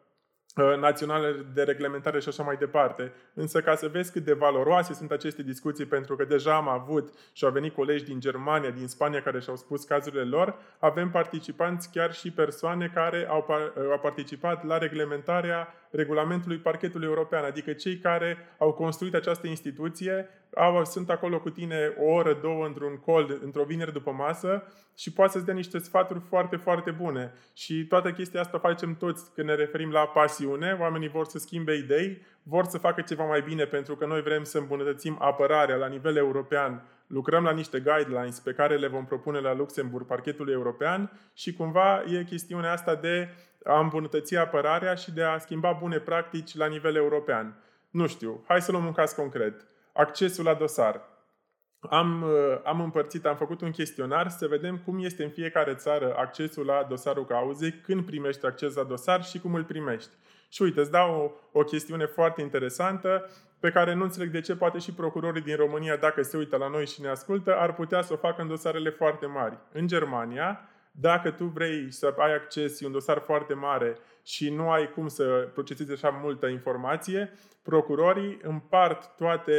naționale de reglementare și așa mai departe. Însă ca să vezi cât de valoroase sunt aceste discuții, pentru că deja am avut și au venit colegi din Germania, din Spania care și-au spus cazurile lor, avem participanți chiar și persoane care au, uh, au participat la reglementarea regulamentului parchetului european, adică cei care au construit această instituție au, sunt acolo cu tine o oră, două într-un col, într-o vineri după masă și poate să-ți dea niște sfaturi foarte, foarte bune. Și toată chestia asta facem toți când ne referim la pasiune. Oamenii vor să schimbe idei, vor să facă ceva mai bine pentru că noi vrem să îmbunătățim apărarea la nivel european. Lucrăm la niște guidelines pe care le vom propune la Luxemburg, parchetul european și cumva e chestiunea asta de a îmbunătăți apărarea și de a schimba bune practici la nivel european. Nu știu, hai să luăm un caz concret accesul la dosar. Am, uh, am împărțit, am făcut un chestionar să vedem cum este în fiecare țară accesul la dosarul cauzei, când primești acces la dosar și cum îl primești. Și uite, îți dau o, o chestiune foarte interesantă pe care nu înțeleg de ce poate și procurorii din România, dacă se uită la noi și ne ascultă, ar putea să o facă în dosarele foarte mari. În Germania, dacă tu vrei să ai acces, un dosar foarte mare și nu ai cum să procesezi așa multă informație, procurorii împart toate,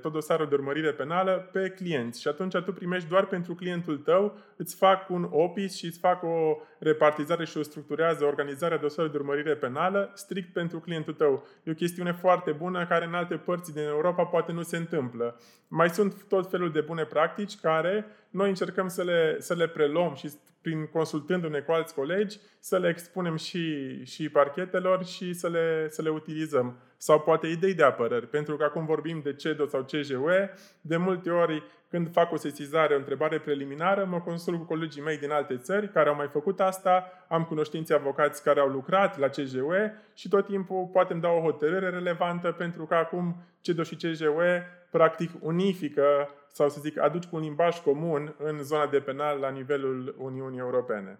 tot dosarul de urmărire penală pe clienți și atunci tu primești doar pentru clientul tău, îți fac un opis și îți fac o repartizare și o structurează organizarea dosarului de urmărire penală strict pentru clientul tău. E o chestiune foarte bună care în alte părți din Europa poate nu se întâmplă. Mai sunt tot felul de bune practici care noi încercăm să le, să le preluăm și prin consultându-ne cu alți colegi, să le expunem și, și parchetelor și să le, să le utilizăm. Sau poate idei de apărări, pentru că acum vorbim de CEDO sau CJUE, de multe ori când fac o sesizare, o întrebare preliminară, mă consult cu colegii mei din alte țări care au mai făcut asta, am cunoștințe avocați care au lucrat la CJUE și tot timpul poate îmi dau o hotărâre relevantă pentru că acum CEDO și CJUE practic unifică sau să zic aduci cu un limbaj comun în zona de penal la nivelul Uniunii Europene.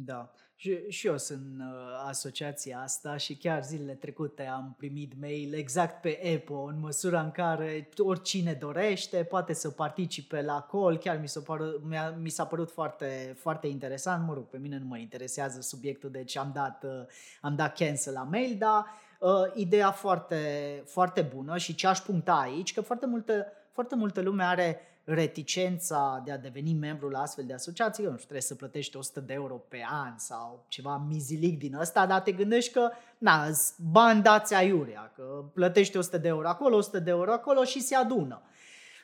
Da. Și, și eu sunt în uh, asociația asta și chiar zilele trecute am primit mail exact pe EPO, în măsura în care oricine dorește poate să participe la call. Chiar mi s-a părut, mi s-a părut foarte, foarte interesant. Mă rog, pe mine nu mă interesează subiectul, deci am dat, uh, am dat cancel la mail, dar uh, ideea foarte, foarte bună și ce aș puncta aici, că foarte multă, foarte multă lume are reticența de a deveni membru la astfel de asociații, nu știu, trebuie să plătești 100 de euro pe an sau ceva mizilic din ăsta, dar te gândești că, na, bani dați aiurea, că plătești 100 de euro acolo, 100 de euro acolo și se adună.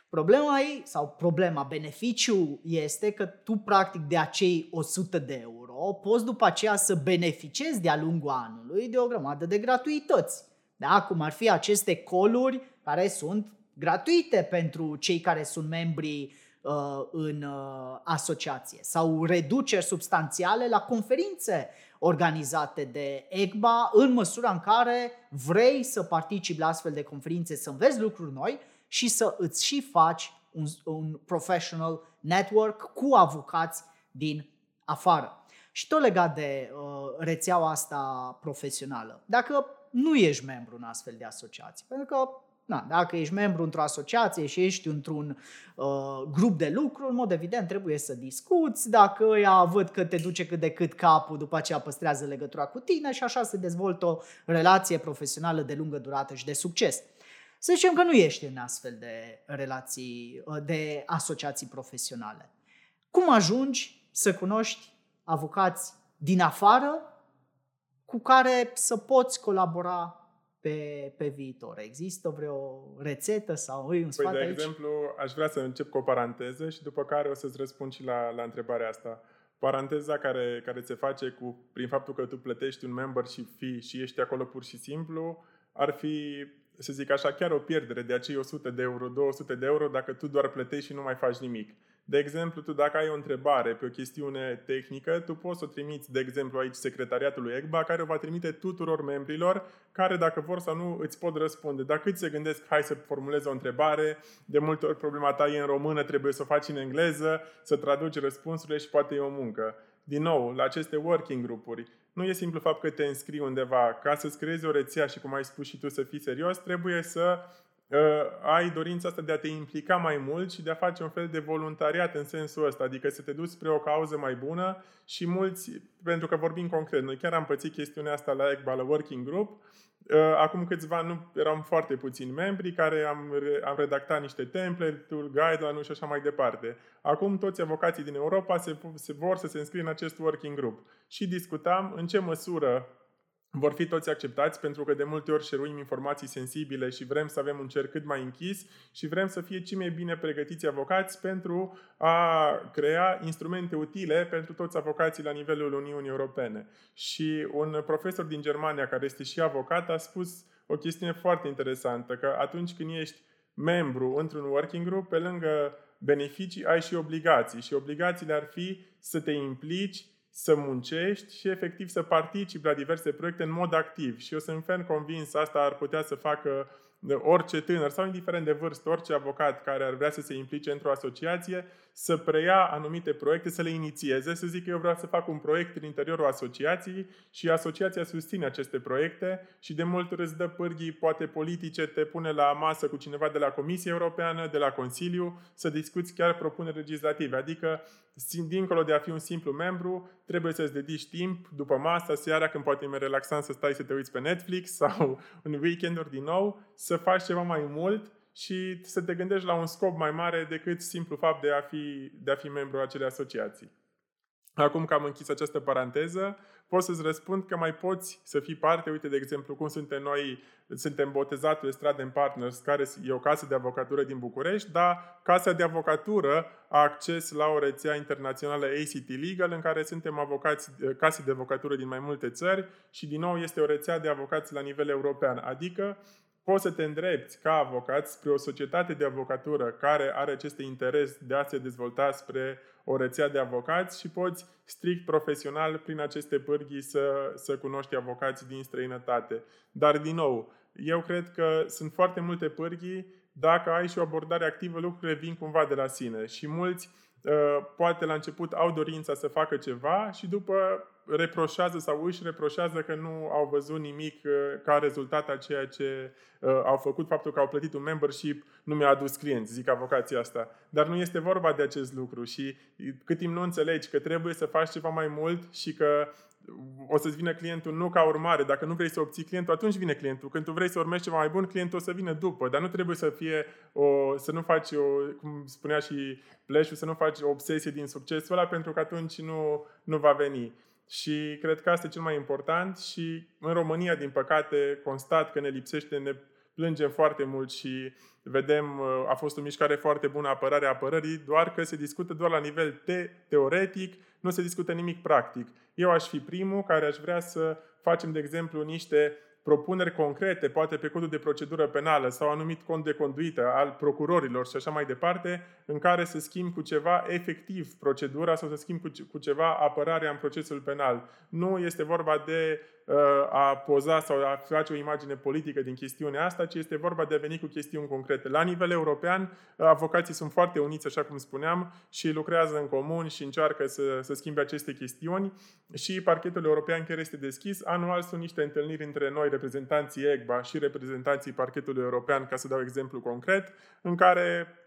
Problema ei, sau problema, beneficiul este că tu practic de acei 100 de euro poți după aceea să beneficiezi de-a lungul anului de o grămadă de gratuități. Da? Cum ar fi aceste coluri care sunt gratuite pentru cei care sunt membri uh, în uh, asociație sau reduceri substanțiale la conferințe organizate de EGBA în măsura în care vrei să participi la astfel de conferințe, să înveți lucruri noi și să îți și faci un, un professional network cu avocați din afară. Și tot legat de uh, rețeaua asta profesională. Dacă nu ești membru în astfel de asociații, pentru că Na, dacă ești membru într-o asociație și ești într-un uh, grup de lucru, în mod evident trebuie să discuți. Dacă ea văd că te duce cât de cât capul, după aceea păstrează legătura cu tine și așa se dezvoltă o relație profesională de lungă durată și de succes. Să zicem că nu ești în astfel de relații, uh, de asociații profesionale. Cum ajungi să cunoști avocați din afară cu care să poți colabora pe, pe viitor. Există vreo rețetă sau un sfat păi, de aici? exemplu, aș vrea să încep cu o paranteză și după care o să-ți răspund și la, la întrebarea asta. Paranteza care, care se face cu, prin faptul că tu plătești un membership fee și ești acolo pur și simplu, ar fi, să zic așa, chiar o pierdere de acei 100 de euro, 200 de euro dacă tu doar plătești și nu mai faci nimic. De exemplu, tu dacă ai o întrebare pe o chestiune tehnică, tu poți să o trimiți, de exemplu, aici secretariatului EGBA, care o va trimite tuturor membrilor, care dacă vor sau nu îți pot răspunde. Dacă îți se gândesc, hai să formulezi o întrebare, de multe ori problema ta e în română, trebuie să o faci în engleză, să traduci răspunsurile și poate e o muncă. Din nou, la aceste working grupuri, nu e simplu fapt că te înscrii undeva. Ca să-ți creezi o rețea și, cum ai spus și tu, să fii serios, trebuie să ai dorința asta de a te implica mai mult și de a face un fel de voluntariat în sensul ăsta, adică să te duci spre o cauză mai bună și mulți, pentru că vorbim concret, noi chiar am pățit chestiunea asta la ECBA, la Working Group, Acum câțiva nu eram foarte puțini membri care am, am redactat niște template-uri, guideline-uri și așa mai departe. Acum toți avocații din Europa se, se vor să se înscrie în acest working group și discutam în ce măsură vor fi toți acceptați pentru că de multe ori șeruim informații sensibile și vrem să avem un cer cât mai închis și vrem să fie cei mai bine pregătiți avocați pentru a crea instrumente utile pentru toți avocații la nivelul Uniunii Europene. Și un profesor din Germania care este și avocat a spus o chestiune foarte interesantă, că atunci când ești membru într-un working group, pe lângă beneficii ai și obligații și obligațiile ar fi să te implici să muncești și efectiv să participi la diverse proiecte în mod activ. Și eu sunt ferm convins, asta ar putea să facă orice tânăr sau indiferent de vârstă, orice avocat care ar vrea să se implice într-o asociație, să preia anumite proiecte, să le inițieze, să zic că eu vreau să fac un proiect în interiorul asociației și asociația susține aceste proiecte și de multe ori îți dă pârghii, poate politice, te pune la masă cu cineva de la Comisia Europeană, de la Consiliu, să discuți chiar propuneri legislative. Adică, dincolo de a fi un simplu membru, trebuie să-ți dedici timp după masa, seara, când poate e mai relaxant să stai să te uiți pe Netflix sau în weekenduri din nou, să faci ceva mai mult și să te gândești la un scop mai mare decât simplu fapt de a fi, de a fi membru acelei asociații. Acum că am închis această paranteză, pot să-ți răspund că mai poți să fii parte, uite, de exemplu, cum suntem noi, suntem botezatul Stradem Partners, care e o casă de avocatură din București, dar casa de avocatură a acces la o rețea internațională ACT Legal, în care suntem avocați, case de avocatură din mai multe țări și, din nou, este o rețea de avocați la nivel european. Adică, poți să te îndrepți ca avocat spre o societate de avocatură care are acest interes de a se dezvolta spre o rețea de avocați și poți strict profesional prin aceste pârghii să, să cunoști avocați din străinătate. Dar, din nou, eu cred că sunt foarte multe pârghii, dacă ai și o abordare activă, lucrurile vin cumva de la sine. Și mulți, uh, poate la început, au dorința să facă ceva și după reproșează sau își reproșează că nu au văzut nimic uh, ca rezultat a ceea ce uh, au făcut, faptul că au plătit un membership nu mi-a adus clienți, zic avocația asta. Dar nu este vorba de acest lucru și cât timp nu înțelegi că trebuie să faci ceva mai mult și că o să-ți vină clientul nu ca urmare. Dacă nu vrei să obții clientul, atunci vine clientul. Când tu vrei să urmezi ceva mai bun, clientul o să vină după. Dar nu trebuie să fie o, să nu faci o, cum spunea și Pleșu, să nu faci o obsesie din succesul ăla, pentru că atunci nu, nu va veni. Și cred că asta e cel mai important și în România, din păcate, constat că ne lipsește, ne plângem foarte mult și vedem, uh, a fost o mișcare foarte bună apărarea apărării, doar că se discută doar la nivel te- teoretic, nu se discută nimic practic. Eu aș fi primul care aș vrea să facem, de exemplu, niște propuneri concrete, poate pe codul de procedură penală sau anumit cont de conduită al procurorilor și așa mai departe, în care să schimb cu ceva efectiv procedura sau să schimb cu ceva apărarea în procesul penal. Nu este vorba de uh, a poza sau a face o imagine politică din chestiunea asta, ci este vorba de a veni cu chestiuni concrete. La nivel european, avocații sunt foarte uniți, așa cum spuneam, și lucrează în comun și încearcă să, să schimbe aceste chestiuni și parchetul european chiar este deschis. Anual sunt niște întâlniri între noi, reprezentanții EGBA și reprezentanții parchetului european, ca să dau exemplu concret, în care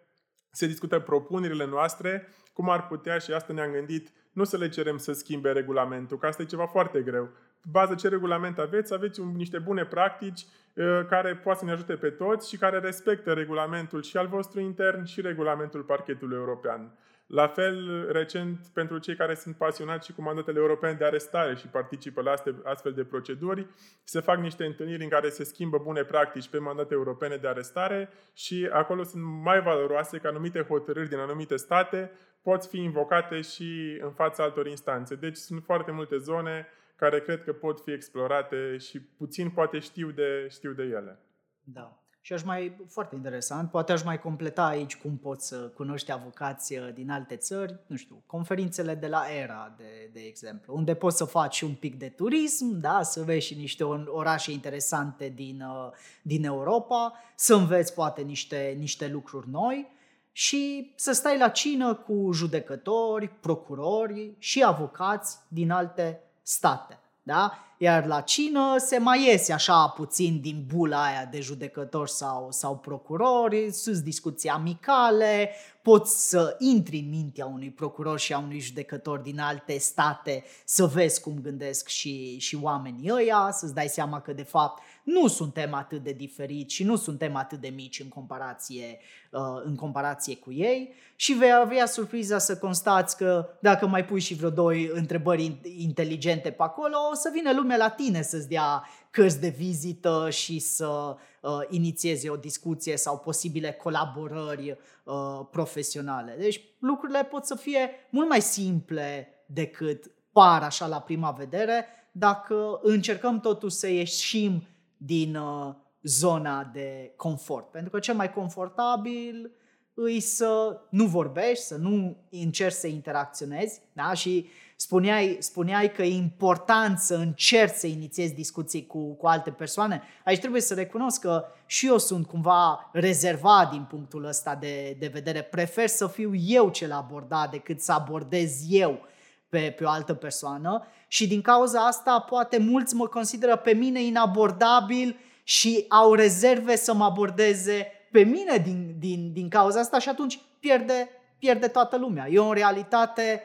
se discută propunerile noastre, cum ar putea, și asta ne-am gândit, nu să le cerem să schimbe regulamentul, că asta e ceva foarte greu. Bază ce regulament aveți, aveți un, niște bune practici uh, care poate să ne ajute pe toți și care respectă regulamentul și al vostru intern și regulamentul parchetului european. La fel, recent, pentru cei care sunt pasionați și cu mandatele europene de arestare și participă la astfel de proceduri, se fac niște întâlniri în care se schimbă bune practici pe mandate europene de arestare și acolo sunt mai valoroase că anumite hotărâri din anumite state pot fi invocate și în fața altor instanțe. Deci sunt foarte multe zone care cred că pot fi explorate și puțin poate știu de, știu de ele. Da. Și aș mai, foarte interesant, poate aș mai completa aici cum poți să cunoști avocați uh, din alte țări, nu știu, conferințele de la ERA, de, de exemplu, unde poți să faci un pic de turism, da, să vezi și niște orașe interesante din, uh, din Europa, să înveți poate niște, niște lucruri noi și să stai la cină cu judecători, procurori și avocați din alte state. Da? Iar la cină se mai iese așa puțin din bula aia de judecători sau, sau procurori, sunt discuții amicale, poți să intri în mintea unui procuror și a unui judecător din alte state să vezi cum gândesc și, și oamenii ăia, să-ți dai seama că de fapt nu suntem atât de diferiți și nu suntem atât de mici în comparație, uh, în comparație cu ei. Și vei avea surpriza să constați că dacă mai pui și vreo două întrebări inteligente pe acolo, o să vină lumea la tine să-ți dea cărți de vizită și să uh, inițieze o discuție sau posibile colaborări uh, profesionale. Deci lucrurile pot să fie mult mai simple decât par așa la prima vedere dacă încercăm totuși să ieșim din uh, zona de confort. Pentru că cel mai confortabil îi să nu vorbești, să nu încerci să interacționezi da? și spuneai, spuneai că e important să încerci să inițiezi discuții cu, cu alte persoane. Aici trebuie să recunosc că și eu sunt cumva rezervat din punctul ăsta de, de vedere. Prefer să fiu eu cel abordat decât să abordez eu pe, pe o altă persoană și din cauza asta poate mulți mă consideră pe mine inabordabil și au rezerve să mă abordeze pe mine din, din, din cauza asta și atunci pierde, pierde toată lumea. Eu în realitate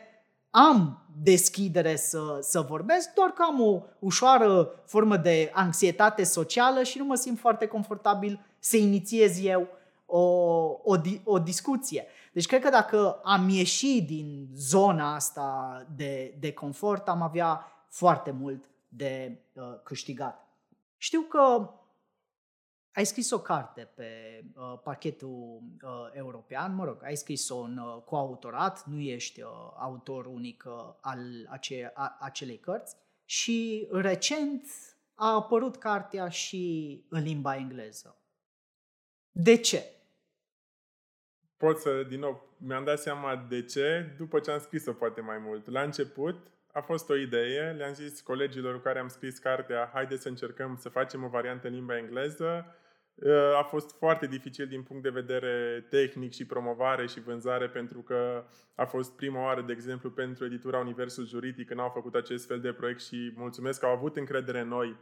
am deschidere să, să vorbesc, doar că am o ușoară formă de anxietate socială și nu mă simt foarte confortabil să inițiez eu o, o, o discuție. Deci cred că dacă am ieși din zona asta de, de confort, am avea foarte mult de uh, câștigat. Știu că ai scris o carte pe uh, pachetul uh, european, mă rog, ai scris-o în uh, coautorat, nu ești uh, autor unic uh, al ace- a, acelei cărți și recent a apărut cartea și în limba engleză. De ce? Pot să, din nou, mi-am dat seama de ce după ce am scris-o poate mai mult. La început a fost o idee, le-am zis colegilor cu care am scris cartea, haideți să încercăm să facem o variantă în limba engleză Uh, a fost foarte dificil din punct de vedere tehnic și promovare și vânzare pentru că a fost prima oară, de exemplu, pentru editura Universul Juridic când au făcut acest fel de proiect și mulțumesc că au avut încredere în noi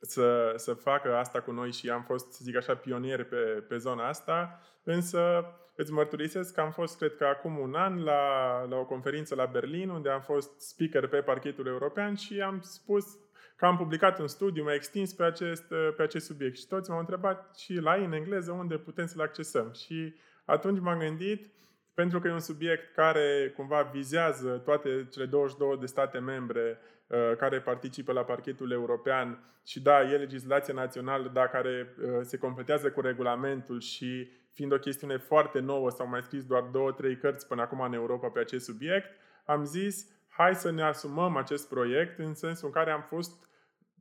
să, să facă asta cu noi și am fost, să zic așa, pionieri pe, pe zona asta, însă îți mărturisesc că am fost, cred că acum un an, la, la o conferință la Berlin, unde am fost speaker pe parchetul european și am spus că am publicat un studiu mai extins pe acest, pe acest subiect și toți m-au întrebat și la în engleză unde putem să-l accesăm. Și atunci m-am gândit, pentru că e un subiect care cumva vizează toate cele 22 de state membre uh, care participă la parchetul european și da, e legislația națională, dar care uh, se completează cu regulamentul și fiind o chestiune foarte nouă, s-au mai scris doar două, trei cărți până acum în Europa pe acest subiect, am zis, hai să ne asumăm acest proiect în sensul în care am fost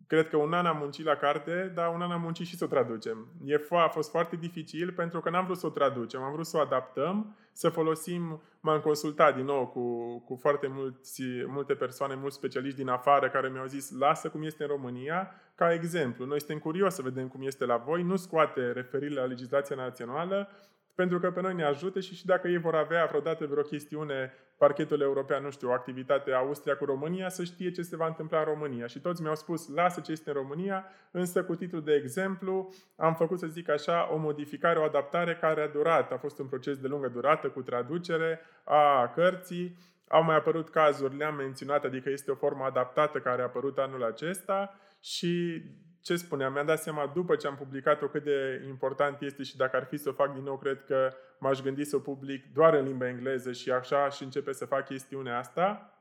Cred că un an am muncit la carte, dar un an am muncit și să o traducem. E fo- a fost foarte dificil pentru că n-am vrut să o traducem, am vrut să o adaptăm, să folosim, m-am consultat din nou cu, cu foarte mulți, multe persoane, mulți specialiști din afară care mi-au zis lasă cum este în România, ca exemplu. Noi suntem curioși să vedem cum este la voi, nu scoate referirile la legislația națională, pentru că pe noi ne ajută și și dacă ei vor avea vreodată vreo chestiune, parchetul european, nu știu, o activitate Austria cu România, să știe ce se va întâmpla în România. Și toți mi-au spus, lasă ce este în România, însă cu titlul de exemplu am făcut, să zic așa, o modificare, o adaptare care a durat. A fost un proces de lungă durată cu traducere a cărții. Au mai apărut cazuri, le-am menționat, adică este o formă adaptată care a apărut anul acesta și ce spuneam, mi-am dat seama după ce am publicat-o cât de important este și dacă ar fi să o fac din nou, cred că m-aș gândi să o public doar în limba engleză și așa și începe să fac chestiunea asta.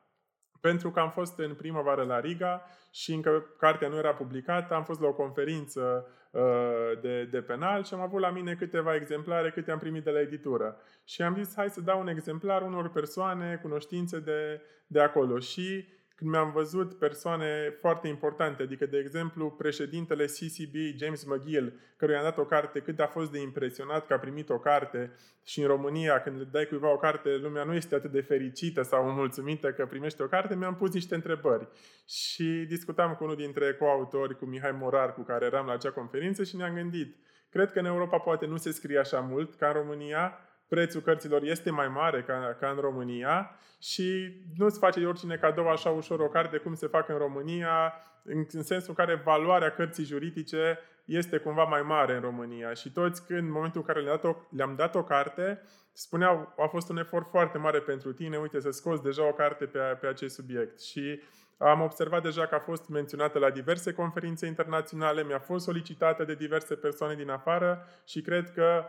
Pentru că am fost în primăvară la Riga și încă cartea nu era publicată, am fost la o conferință uh, de, de penal și am avut la mine câteva exemplare câte am primit de la editură. Și am zis, hai să dau un exemplar unor persoane, cunoștințe de, de acolo. Și când mi-am văzut persoane foarte importante, adică, de exemplu, președintele CCB, James McGill, căruia am dat o carte, cât a fost de impresionat că a primit o carte și în România, când le dai cuiva o carte, lumea nu este atât de fericită sau mulțumită că primește o carte, mi-am pus niște întrebări. Și discutam cu unul dintre coautori, cu Mihai Morar, cu care eram la acea conferință și ne-am gândit, cred că în Europa poate nu se scrie așa mult ca în România, prețul cărților este mai mare ca, ca în România și nu-ți face oricine cadou așa ușor o carte cum se fac în România, în, în sensul în care valoarea cărții juridice este cumva mai mare în România. Și toți când, în momentul în care le-am dat o, le-am dat o carte, spuneau, a fost un efort foarte mare pentru tine, uite să scoți deja o carte pe, pe acest subiect. Și am observat deja că a fost menționată la diverse conferințe internaționale, mi-a fost solicitată de diverse persoane din afară și cred că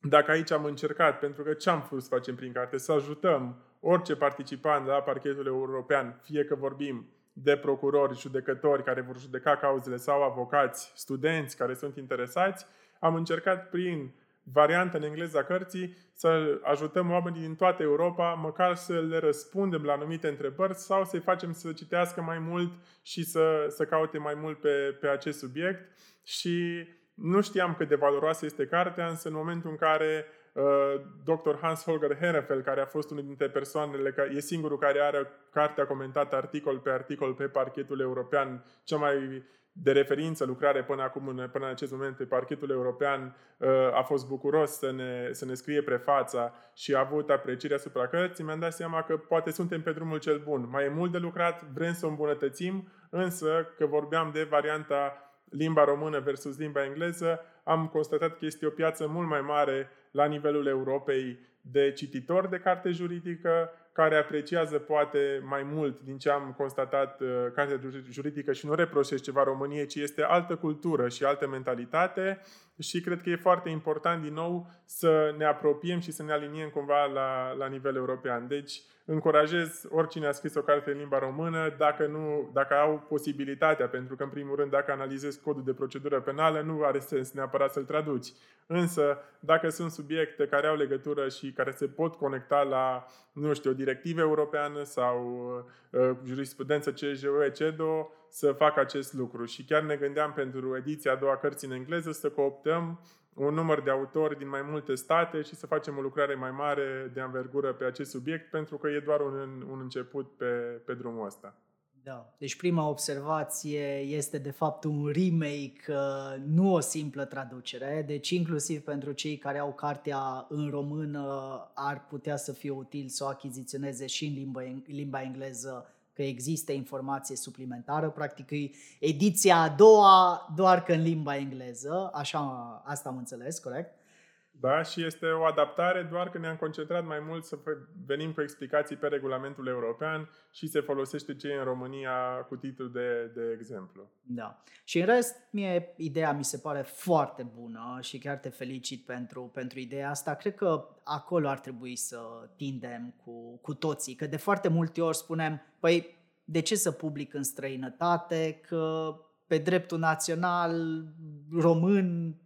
dacă aici am încercat, pentru că ce am vrut să facem prin carte? Să ajutăm orice participant la parchetul european, fie că vorbim de procurori, judecători care vor judeca cauzele sau avocați, studenți care sunt interesați, am încercat prin varianta în engleză a cărții să ajutăm oamenii din toată Europa, măcar să le răspundem la anumite întrebări sau să-i facem să citească mai mult și să, să caute mai mult pe, pe acest subiect. Și nu știam cât de valoroasă este cartea, însă în momentul în care uh, dr. Hans Holger Herefel, care a fost unul dintre persoanele, care e singurul care are cartea comentată articol pe articol pe parchetul european, cea mai de referință, lucrare până acum, până în acest moment pe parchetul european, uh, a fost bucuros să ne, să ne scrie prefața și a avut apreciere asupra cărții, mi-am dat seama că poate suntem pe drumul cel bun. Mai e mult de lucrat, vrem să o îmbunătățim, însă că vorbeam de varianta limba română versus limba engleză, am constatat că este o piață mult mai mare la nivelul Europei de cititori de carte juridică, care apreciază poate mai mult din ce am constatat uh, cartea juridică și nu reproșesc ceva României, ci este altă cultură și altă mentalitate și cred că e foarte important din nou să ne apropiem și să ne aliniem cumva la, la nivel european. Deci încurajez oricine a scris o carte în limba română, dacă, nu, dacă au posibilitatea, pentru că în primul rând dacă analizezi codul de procedură penală, nu are sens neapărat să-l traduci. Însă, dacă sunt subiecte care au legătură și care se pot conecta la, nu știu, o directivă europeană sau uh, jurisprudență CJUE, CEDO, să facă acest lucru. Și chiar ne gândeam pentru ediția a doua cărți în engleză să cooptăm un număr de autori din mai multe state și să facem o lucrare mai mare de anvergură pe acest subiect, pentru că e doar un, un început pe, pe drumul ăsta. Da. Deci prima observație este de fapt un remake, uh, nu o simplă traducere. Deci inclusiv pentru cei care au cartea în română ar putea să fie util să o achiziționeze și în limba, limba engleză că există informație suplimentară, practic e ediția a doua, doar că în limba engleză, așa asta am înțeles, corect? Da, și este o adaptare, doar că ne-am concentrat mai mult să venim cu explicații pe regulamentul european și se folosește ce în România cu titlul de, de exemplu. Da. Și în rest, mie ideea mi se pare foarte bună și chiar te felicit pentru, pentru ideea asta. Cred că acolo ar trebui să tindem cu, cu toții, că de foarte multe ori spunem, păi, de ce să public în străinătate, că pe dreptul național român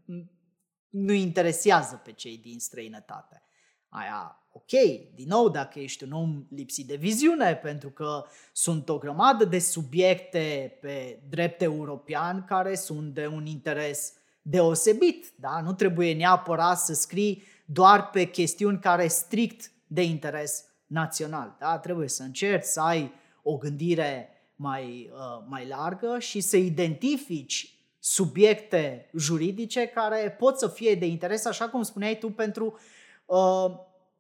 nu interesează pe cei din străinătate. Aia, ok, din nou, dacă ești un om lipsit de viziune, pentru că sunt o grămadă de subiecte pe drept european care sunt de un interes deosebit. Da? Nu trebuie neapărat să scrii doar pe chestiuni care strict de interes național. Da? Trebuie să încerci să ai o gândire mai, uh, mai largă și să identifici subiecte juridice care pot să fie de interes, așa cum spuneai tu, pentru uh,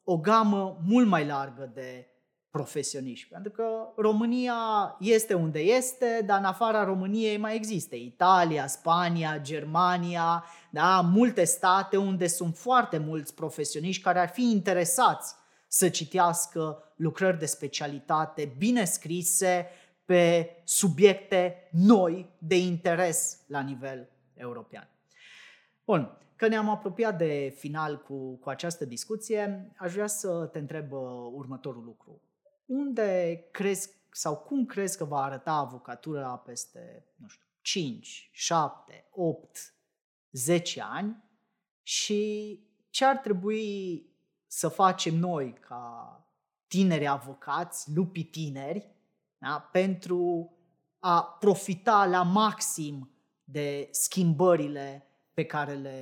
o gamă mult mai largă de profesioniști. Pentru că România este unde este, dar în afara României mai există Italia, Spania, Germania, da? multe state unde sunt foarte mulți profesioniști care ar fi interesați să citească lucrări de specialitate bine scrise, pe subiecte noi de interes la nivel european. Bun, că ne-am apropiat de final cu, cu această discuție, aș vrea să te întreb uh, următorul lucru. Unde crezi sau cum crezi că va arăta avocatura peste, nu știu, 5, 7, 8, 10 ani și ce ar trebui să facem noi ca tineri avocați, lupii tineri, da? pentru a profita la maxim de schimbările pe care le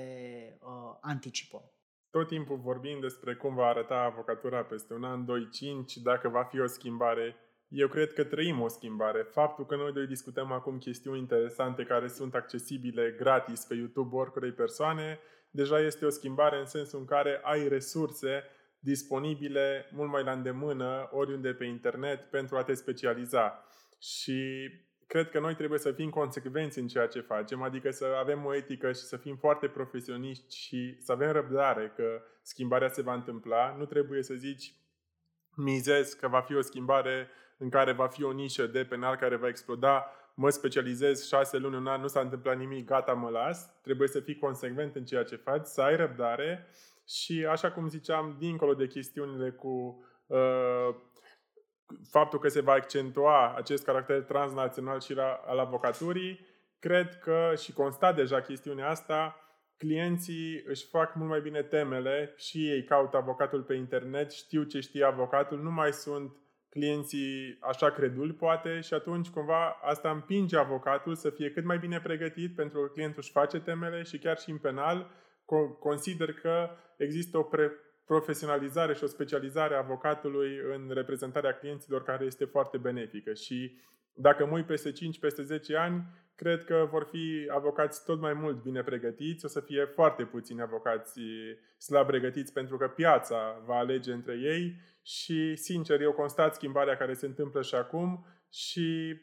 uh, anticipăm. Tot timpul vorbim despre cum va arăta avocatura peste un an, 2, 5, dacă va fi o schimbare. Eu cred că trăim o schimbare. Faptul că noi doi discutăm acum chestiuni interesante care sunt accesibile gratis pe YouTube oricărei persoane, deja este o schimbare în sensul în care ai resurse disponibile mult mai la îndemână oriunde pe internet pentru a te specializa. Și cred că noi trebuie să fim consecvenți în ceea ce facem, adică să avem o etică și să fim foarte profesioniști și să avem răbdare că schimbarea se va întâmpla. Nu trebuie să zici mizez că va fi o schimbare în care va fi o nișă de penal care va exploda, mă specializez șase luni, un an, nu s-a întâmplat nimic, gata, mă las. Trebuie să fii consecvent în ceea ce faci, să ai răbdare și așa cum ziceam, dincolo de chestiunile cu uh, faptul că se va accentua acest caracter transnațional și la, al avocaturii, cred că și constat deja chestiunea asta, clienții își fac mult mai bine temele și ei caută avocatul pe internet, știu ce știe avocatul, nu mai sunt clienții așa creduli poate și atunci cumva asta împinge avocatul să fie cât mai bine pregătit pentru că clientul își face temele și chiar și în penal consider că există o pre- profesionalizare și o specializare a avocatului în reprezentarea clienților care este foarte benefică. Și dacă mă uit peste 5, peste 10 ani, cred că vor fi avocați tot mai mult bine pregătiți, o să fie foarte puțini avocați slab pregătiți pentru că piața va alege între ei și, sincer, eu constat schimbarea care se întâmplă și acum și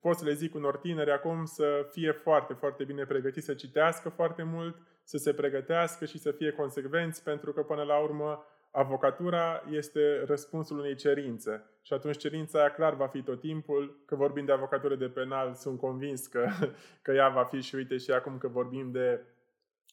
pot să le zic unor tineri acum să fie foarte, foarte bine pregătiți, să citească foarte mult, să se pregătească și să fie consecvenți, pentru că până la urmă avocatura este răspunsul unei cerințe. Și atunci cerința aia clar va fi tot timpul, că vorbim de avocatură de penal, sunt convins că, că ea va fi și uite și acum că vorbim de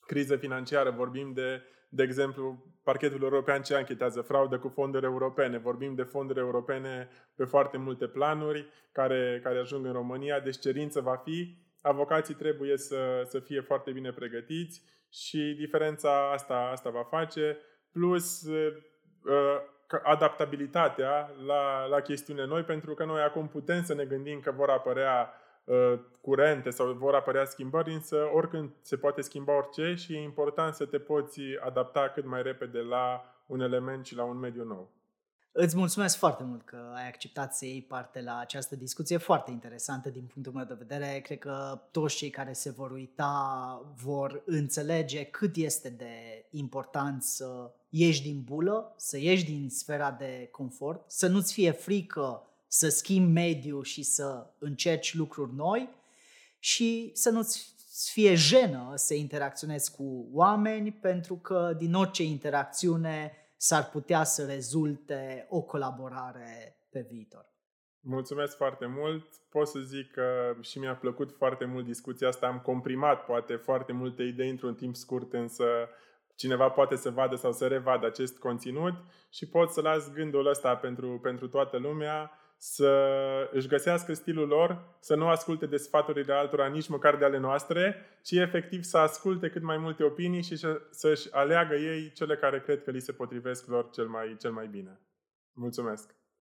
criză financiară, vorbim de, de exemplu, parchetul european ce anchetează fraudă cu fonduri europene. Vorbim de fonduri europene pe foarte multe planuri care, care ajung în România, deci cerință va fi. Avocații trebuie să, să fie foarte bine pregătiți și diferența asta, asta va face, plus uh, adaptabilitatea la, la chestiune noi, pentru că noi acum putem să ne gândim că vor apărea uh, curente sau vor apărea schimbări, însă oricând se poate schimba orice și e important să te poți adapta cât mai repede la un element și la un mediu nou. Îți mulțumesc foarte mult că ai acceptat să iei parte la această discuție foarte interesantă din punctul meu de vedere. Cred că toți cei care se vor uita vor înțelege cât este de important să ieși din bulă, să ieși din sfera de confort, să nu-ți fie frică să schimbi mediul și să încerci lucruri noi și să nu-ți fie jenă să interacționezi cu oameni, pentru că din orice interacțiune s-ar putea să rezulte o colaborare pe viitor. Mulțumesc foarte mult. Pot să zic că și mi-a plăcut foarte mult discuția asta. Am comprimat poate foarte multe idei într-un timp scurt, însă cineva poate să vadă sau să revadă acest conținut și pot să las gândul ăsta pentru, pentru toată lumea să își găsească stilul lor, să nu asculte de sfaturile altora, nici măcar de ale noastre, ci efectiv să asculte cât mai multe opinii și să-și aleagă ei cele care cred că li se potrivesc lor cel mai, cel mai bine. Mulțumesc!